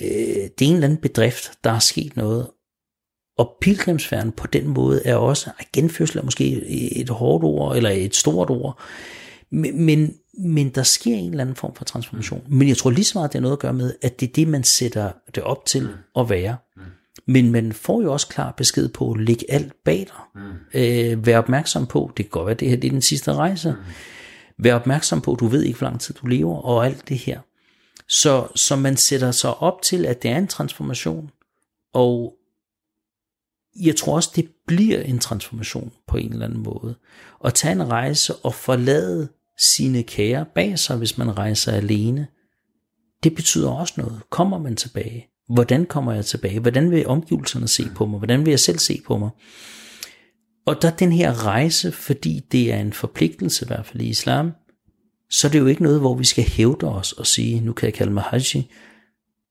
øh, det er en eller anden bedrift, der er sket noget, og pilgrimsfærden på den måde er også, genfødsel er måske et hårdt ord, eller et stort ord, men, men, men der sker en eller anden form for transformation. Men jeg tror lige så meget, det er noget at gøre med, at det er det, man sætter det op til at være. Men man får jo også klar besked på at lægge alt bag dig. Mm. Øh, vær opmærksom på, det kan godt være, det her det er den sidste rejse. Mm. Vær opmærksom på, du ved ikke, hvor lang tid du lever, og alt det her. Så, så man sætter sig op til, at det er en transformation, og jeg tror også, det bliver en transformation på en eller anden måde. At tage en rejse og forlade sine kære bag sig, hvis man rejser alene, det betyder også noget. Kommer man tilbage? Hvordan kommer jeg tilbage? Hvordan vil omgivelserne se på mig? Hvordan vil jeg selv se på mig? Og der den her rejse, fordi det er en forpligtelse, i hvert fald i islam, så er det jo ikke noget, hvor vi skal hævde os og sige, nu kan jeg kalde mig haji.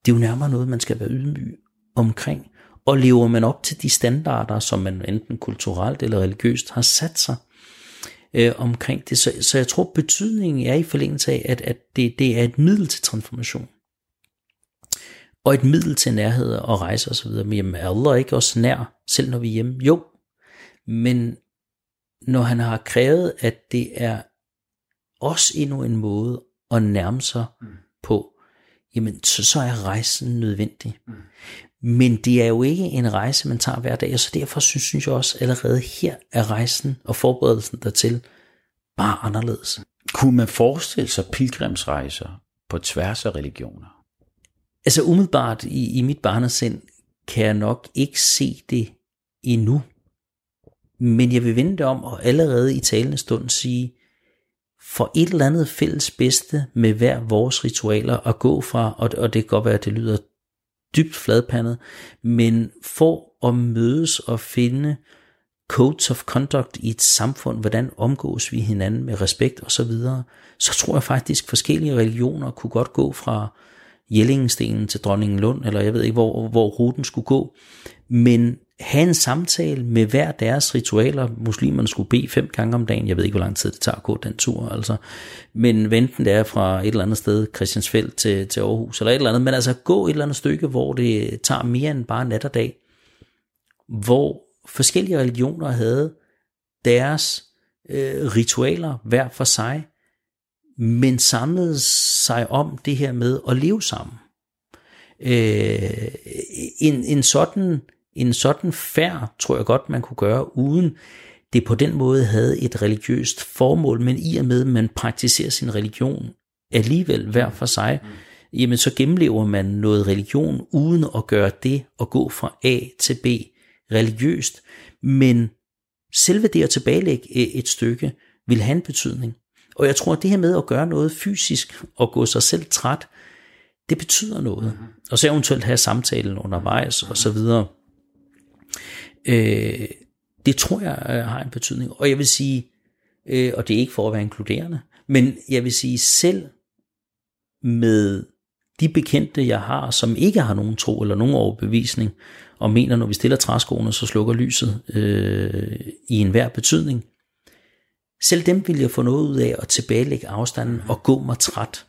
Det er jo nærmere noget, man skal være ydmyg omkring. Og lever man op til de standarder, som man enten kulturelt eller religiøst har sat sig øh, omkring det. Så, så jeg tror, betydningen er i forlængelse af, at, at det, det er et middel til transformation og et middel til nærhed og rejse osv. Men jamen, er Allah ikke også nær, selv når vi er hjemme? Jo, men når han har krævet, at det er også endnu en måde at nærme sig mm. på, jamen så, så er rejsen nødvendig. Mm. Men det er jo ikke en rejse, man tager hver dag, og så derfor synes, synes jeg også allerede her er rejsen og forberedelsen dertil bare anderledes. Kunne man forestille sig pilgrimsrejser på tværs af religioner? Altså umiddelbart i, i mit barnesind kan jeg nok ikke se det endnu. Men jeg vil vende det om og allerede i talende stund sige, for et eller andet fælles bedste med hver vores ritualer at gå fra, og, og det kan godt være, at det lyder dybt fladpandet, men for at mødes og finde codes of conduct i et samfund, hvordan omgås vi hinanden med respekt og så videre, så tror jeg faktisk, at forskellige religioner kunne godt gå fra Jellingstenen til Dronningen Lund, eller jeg ved ikke, hvor, hvor ruten skulle gå, men have en samtale med hver deres ritualer. Muslimerne skulle bede fem gange om dagen. Jeg ved ikke, hvor lang tid det tager at gå den tur. Altså. Men venten det er fra et eller andet sted, Christiansfeld til, til Aarhus, eller et eller andet. Men altså gå et eller andet stykke, hvor det tager mere end bare nat og dag. Hvor forskellige religioner havde deres øh, ritualer hver for sig, men samlede sig om det her med at leve sammen. Øh, en, en sådan en sådan færd tror jeg godt, man kunne gøre, uden det på den måde havde et religiøst formål, men i og med, at man praktiserer sin religion alligevel hver for sig, mm. jamen så gennemlever man noget religion, uden at gøre det og gå fra A til B religiøst, men selve det at tilbagelægge et stykke vil have en betydning. Og jeg tror, at det her med at gøre noget fysisk og gå sig selv træt, det betyder noget. Mm-hmm. Og så eventuelt have samtalen undervejs og så videre. Øh, det tror jeg øh, har en betydning. Og jeg vil sige, øh, og det er ikke for at være inkluderende, men jeg vil sige selv med de bekendte, jeg har, som ikke har nogen tro eller nogen overbevisning, og mener, når vi stiller træskoene, så slukker lyset øh, i enhver betydning. Selv dem vil jeg få noget ud af at tilbagelægge afstanden og gå mig træt.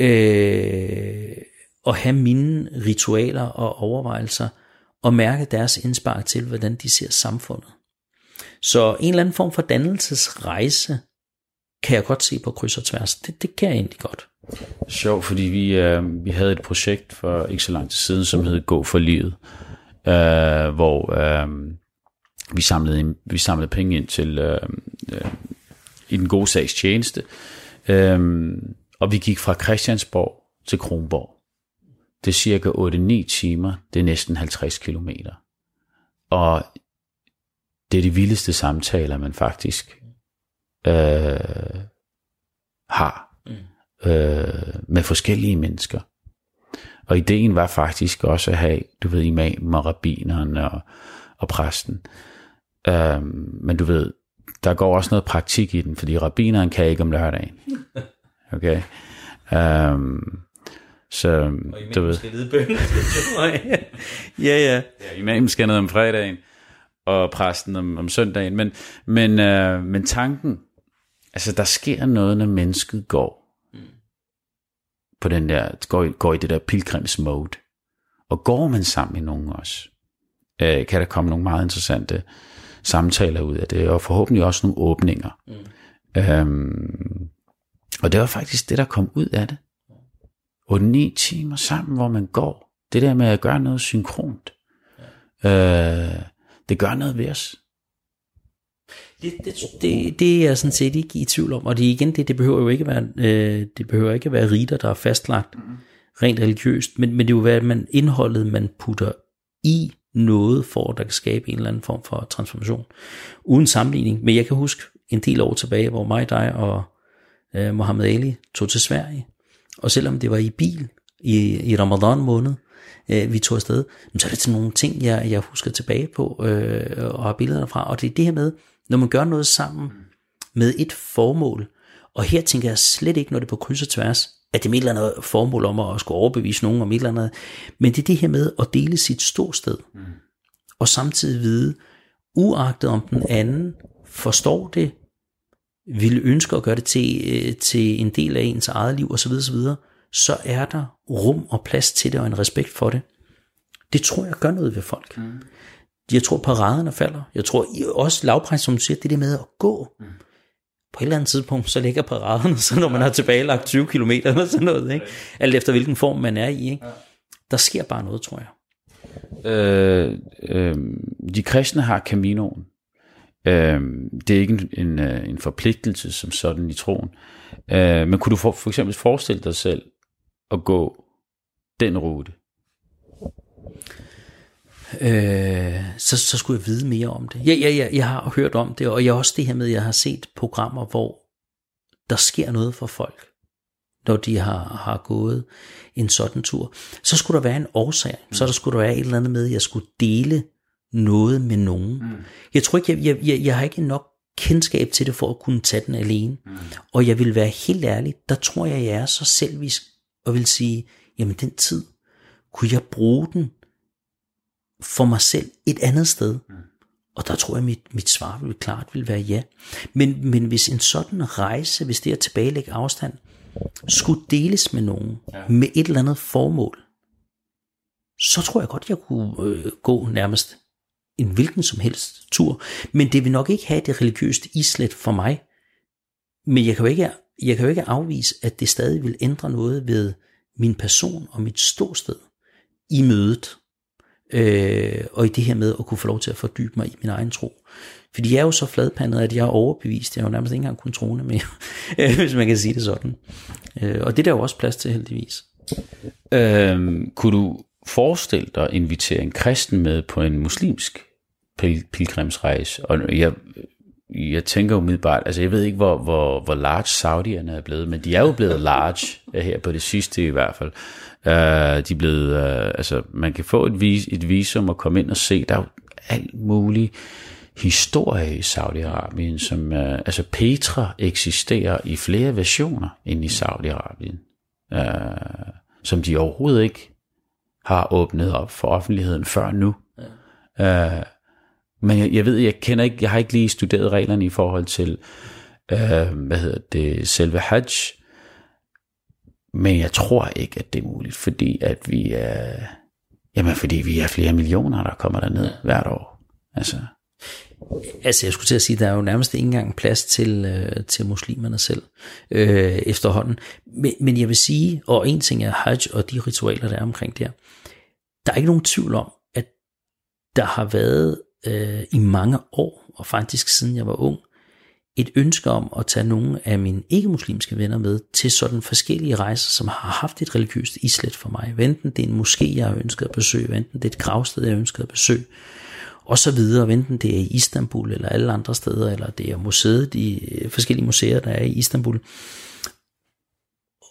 Øh, og have mine ritualer og overvejelser og mærke deres indspark til, hvordan de ser samfundet. Så en eller anden form for dannelsesrejse kan jeg godt se på kryds og tværs. Det, det kan jeg egentlig godt. Sjovt, fordi vi, øh, vi havde et projekt for ikke så lang tid siden, som hed Gå for livet, øh, hvor øh, vi, samlede, vi samlede penge ind til øh, øh, i den gode sags tjeneste, øh, og vi gik fra Christiansborg til Kronborg. Det er cirka 8-9 timer, det er næsten 50 kilometer. Og det er de vildeste samtaler, man faktisk øh, har mm. øh, med forskellige mennesker. Og ideen var faktisk også at have, du ved, imamen og rabineren og, og præsten. Øh, men du ved, der går også noget praktik i den, fordi rabineren kan ikke om lørdagen. Okay? Um, så, og du ved. skal lide bøn. ja, ja. ja. Imamen skal noget om fredagen og præsten om, om søndagen. Men, men, øh, men tanken, altså der sker noget, når mennesket går mm. på den der, går, går i det der pilgrimsmode. Og går man sammen med nogen også, øh, kan der komme nogle meget interessante samtaler ud af det, og forhåbentlig også nogle åbninger. Mm. Øhm, og det var faktisk det, der kom ud af det. 8-9 timer sammen, hvor man går. Det der med at gøre noget synkront. Ja. Øh, det gør noget ved os. Det, det, det, det er jeg sådan set ikke i tvivl om, og det igen, det, det behøver jo ikke være, øh, det behøver ikke være riter, der er fastlagt mm. rent religiøst, men, men det er jo hvad man indholdet, man putter i noget, for at der kan skabe en eller anden form for transformation. Uden sammenligning, men jeg kan huske en del år tilbage, hvor mig, dig og øh, Mohammed Ali tog til Sverige, og selvom det var i bil i, i Ramadan måned, øh, vi tog afsted, så er det til nogle ting, jeg, jeg husker tilbage på øh, og har billeder fra. Og det er det her med, når man gør noget sammen med et formål, og her tænker jeg slet ikke, når det er på kryds og tværs, at det er et eller andet formål om at skulle overbevise nogen om et eller andet, men det er det her med at dele sit ståsted, mm. og samtidig vide, uagtet om den anden forstår det, vil ønske at gøre det til, øh, til en del af ens eget liv osv., osv., så er der rum og plads til det og en respekt for det. Det tror jeg gør noget ved folk. Mm. Jeg tror, paraderne falder. Jeg tror også lavpris, som du siger, det der med at gå. Mm. På et eller andet tidspunkt, så ligger paraderne, så når man har tilbagelagt 20 km eller sådan noget, ikke? alt efter hvilken form man er i. Ikke? Der sker bare noget, tror jeg. Øh, øh, de kristne har Caminoen. Øh, det er ikke en, en, øh, en forpligtelse som sådan i troen. Øh, men kunne du for, for eksempel forestille dig selv at gå den rute? Øh, så, så skulle jeg vide mere om det. Ja, ja, ja, jeg har hørt om det, og jeg også det her med, at jeg har set programmer, hvor der sker noget for folk, når de har, har gået en sådan tur. Så skulle der være en årsag. Mm. Så der skulle der være et eller andet med, at jeg skulle dele noget med nogen. Mm. Jeg tror ikke, jeg, jeg, jeg, jeg har ikke nok kendskab til det for at kunne tage den alene. Mm. Og jeg vil være helt ærlig, der tror jeg, jeg er så selvisk og vil sige, jamen den tid, kunne jeg bruge den for mig selv et andet sted? Mm. Og der tror jeg, mit, mit svar vil klart vil være ja. Men, men hvis en sådan rejse, hvis det er tilbagelægge afstand, skulle deles med nogen, ja. med et eller andet formål, så tror jeg godt, jeg kunne øh, gå nærmest en hvilken som helst tur. Men det vil nok ikke have det religiøst islet for mig. Men jeg kan jo ikke, jeg kan jo ikke afvise, at det stadig vil ændre noget ved min person og mit ståsted i mødet. Øh, og i det her med at kunne få lov til at fordybe mig i min egen tro. Fordi jeg er jo så fladpandet, at jeg er overbevist. Jeg er jo nærmest ikke engang kun troende mere, hvis man kan sige det sådan. Øh, og det er der jo også plads til heldigvis. Øhm, kunne du forestille dig at invitere en kristen med på en muslimsk pil- pilgrimsrejse. Og jeg, jeg tænker umiddelbart, altså jeg ved ikke, hvor, hvor, hvor large Saudierne er blevet, men de er jo blevet large her på det sidste i hvert fald. Uh, de er blevet, uh, altså man kan få et, vis, et visum og komme ind og se, der er jo alt muligt historie i Saudi-Arabien, som, uh, altså Petra eksisterer i flere versioner ind i Saudi-Arabien, uh, som de overhovedet ikke har åbnet op for offentligheden før nu. Uh, men jeg, jeg ved, jeg kender ikke, jeg har ikke lige studeret reglerne i forhold til, øh, hvad hedder det, selve hajj. Men jeg tror ikke, at det er muligt, fordi at vi er, jamen fordi vi er flere millioner, der kommer derned hvert år. Altså. Altså, jeg skulle til at sige, der er jo nærmest ikke engang plads til, øh, til muslimerne selv øh, efterhånden. Men, men jeg vil sige, og en ting er hajj og de ritualer, der er omkring det der er ikke nogen tvivl om, at der har været øh, i mange år, og faktisk siden jeg var ung, et ønske om at tage nogle af mine ikke-muslimske venner med til sådan forskellige rejser, som har haft et religiøst islet for mig. Venten det er en moské, jeg har ønsket at besøge, venten det er et gravsted, jeg har ønsket at besøge, og så videre, venten det er i Istanbul eller alle andre steder, eller det er museet, de øh, forskellige museer, der er i Istanbul.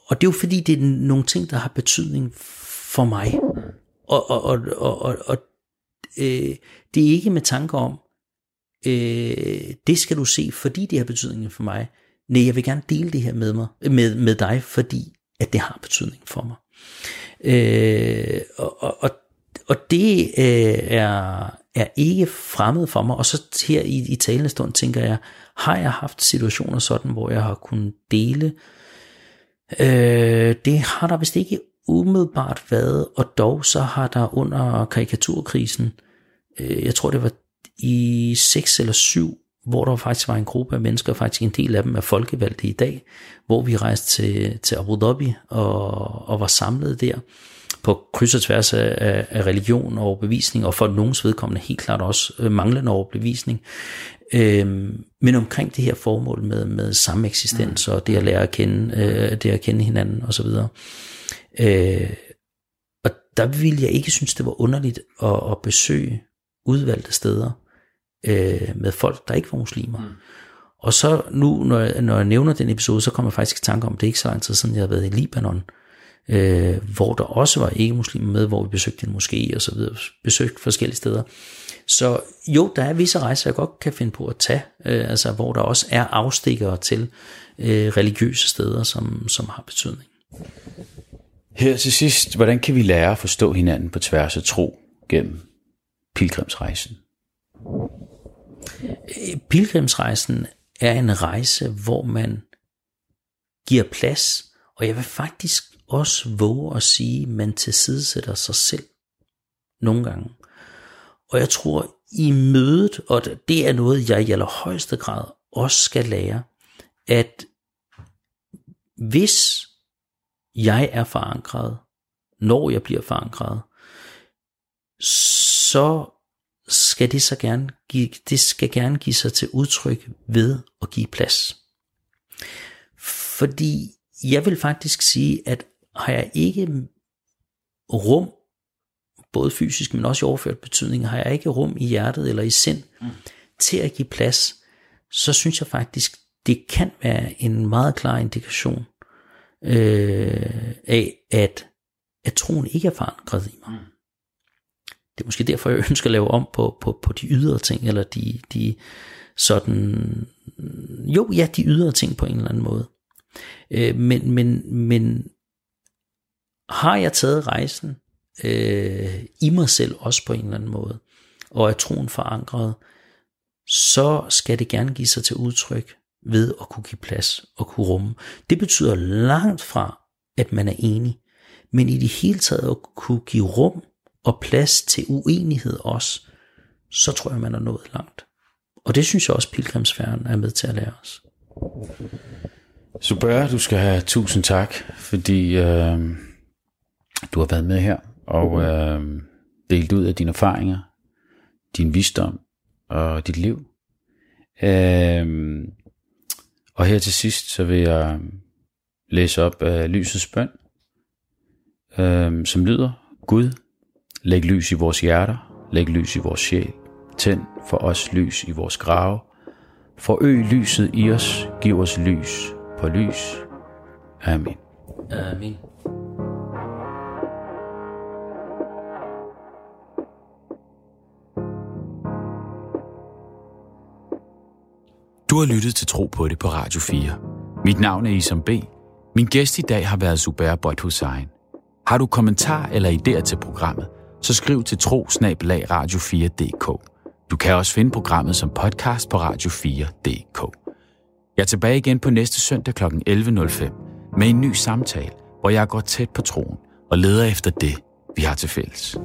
Og det er jo fordi, det er nogle ting, der har betydning for mig. Og, og, og, og, og, og øh, det er ikke med tanke om, øh, det skal du se, fordi det har betydning for mig. Nej, jeg vil gerne dele det her med, mig, med, med dig, fordi at det har betydning for mig. Øh, og, og, og det øh, er, er ikke fremmed for mig. Og så her i, i talende stund tænker jeg, har jeg haft situationer sådan, hvor jeg har kunnet dele? Øh, det har der vist ikke umiddelbart været, og dog så har der under karikaturkrisen, øh, jeg tror det var i 6 eller 7, hvor der faktisk var en gruppe af mennesker, faktisk en del af dem er folkevalgte i dag, hvor vi rejste til, til Abu Dhabi og, og var samlet der på kryds og tværs af, af religion og overbevisning, og for nogens vedkommende helt klart også øh, manglende overbevisning. Øhm, men omkring det her formål med, med sameksistens mm. og det at lære at kende, øh, det at kende hinanden osv. Øh, og der ville jeg ikke synes, det var underligt at, at besøge udvalgte steder øh, med folk, der ikke var muslimer. Mm. Og så nu, når jeg, når jeg nævner den episode, så kommer jeg faktisk i tanke om, det er ikke så lang tid siden, jeg har været i Libanon, øh, hvor der også var ikke-muslimer med, hvor vi besøgte en moské og så videre, besøgte forskellige steder. Så jo, der er visse rejser, jeg godt kan finde på at tage, øh, altså hvor der også er afstikkere til øh, religiøse steder, som, som har betydning. Her til sidst, hvordan kan vi lære at forstå hinanden på tværs af tro gennem pilgrimsrejsen? Pilgrimsrejsen er en rejse, hvor man giver plads, og jeg vil faktisk også våge at sige, at man tilsidesætter sig selv nogle gange. Og jeg tror, i mødet, og det er noget, jeg i allerhøjeste grad også skal lære, at hvis jeg er forankret, når jeg bliver forankret, så skal det så gerne give, det skal gerne give sig til udtryk ved at give plads. Fordi jeg vil faktisk sige, at har jeg ikke rum, både fysisk, men også i overført betydning, har jeg ikke rum i hjertet eller i sind mm. til at give plads, så synes jeg faktisk, det kan være en meget klar indikation øh, af, at, at troen ikke er forankret i mig. Mm. Det er måske derfor, jeg ønsker at lave om på, på, på de ydre ting, eller de, de sådan, jo ja, de ydre ting på en eller anden måde. Øh, men, men, men har jeg taget rejsen øh, i mig selv også på en eller anden måde, og er troen forankret, så skal det gerne give sig til udtryk ved at kunne give plads og kunne rumme. Det betyder langt fra, at man er enig, men i det hele taget at kunne give rum og plads til uenighed også, så tror jeg, man er nået langt. Og det synes jeg også, pilgrimsfærden er med til at lære os. Super, du skal have tusind tak, fordi øh, du har været med her og øh, delt ud af dine erfaringer, din visdom og dit liv. Øh, og her til sidst, så vil jeg læse op af lysets bøn, øh, som lyder, Gud, læg lys i vores hjerter, læg lys i vores sjæl, tænd for os lys i vores grave, forøg lyset i os, giv os lys på lys. Amen. Amen. Du har lyttet til Tro på det på Radio 4. Mit navn er Isam B. Min gæst i dag har været Zubair Bot Hussein. Har du kommentar eller idéer til programmet, så skriv til tro radio4.dk. Du kan også finde programmet som podcast på radio4.dk. Jeg er tilbage igen på næste søndag kl. 11.05 med en ny samtale, hvor jeg går tæt på troen og leder efter det, vi har til fælles.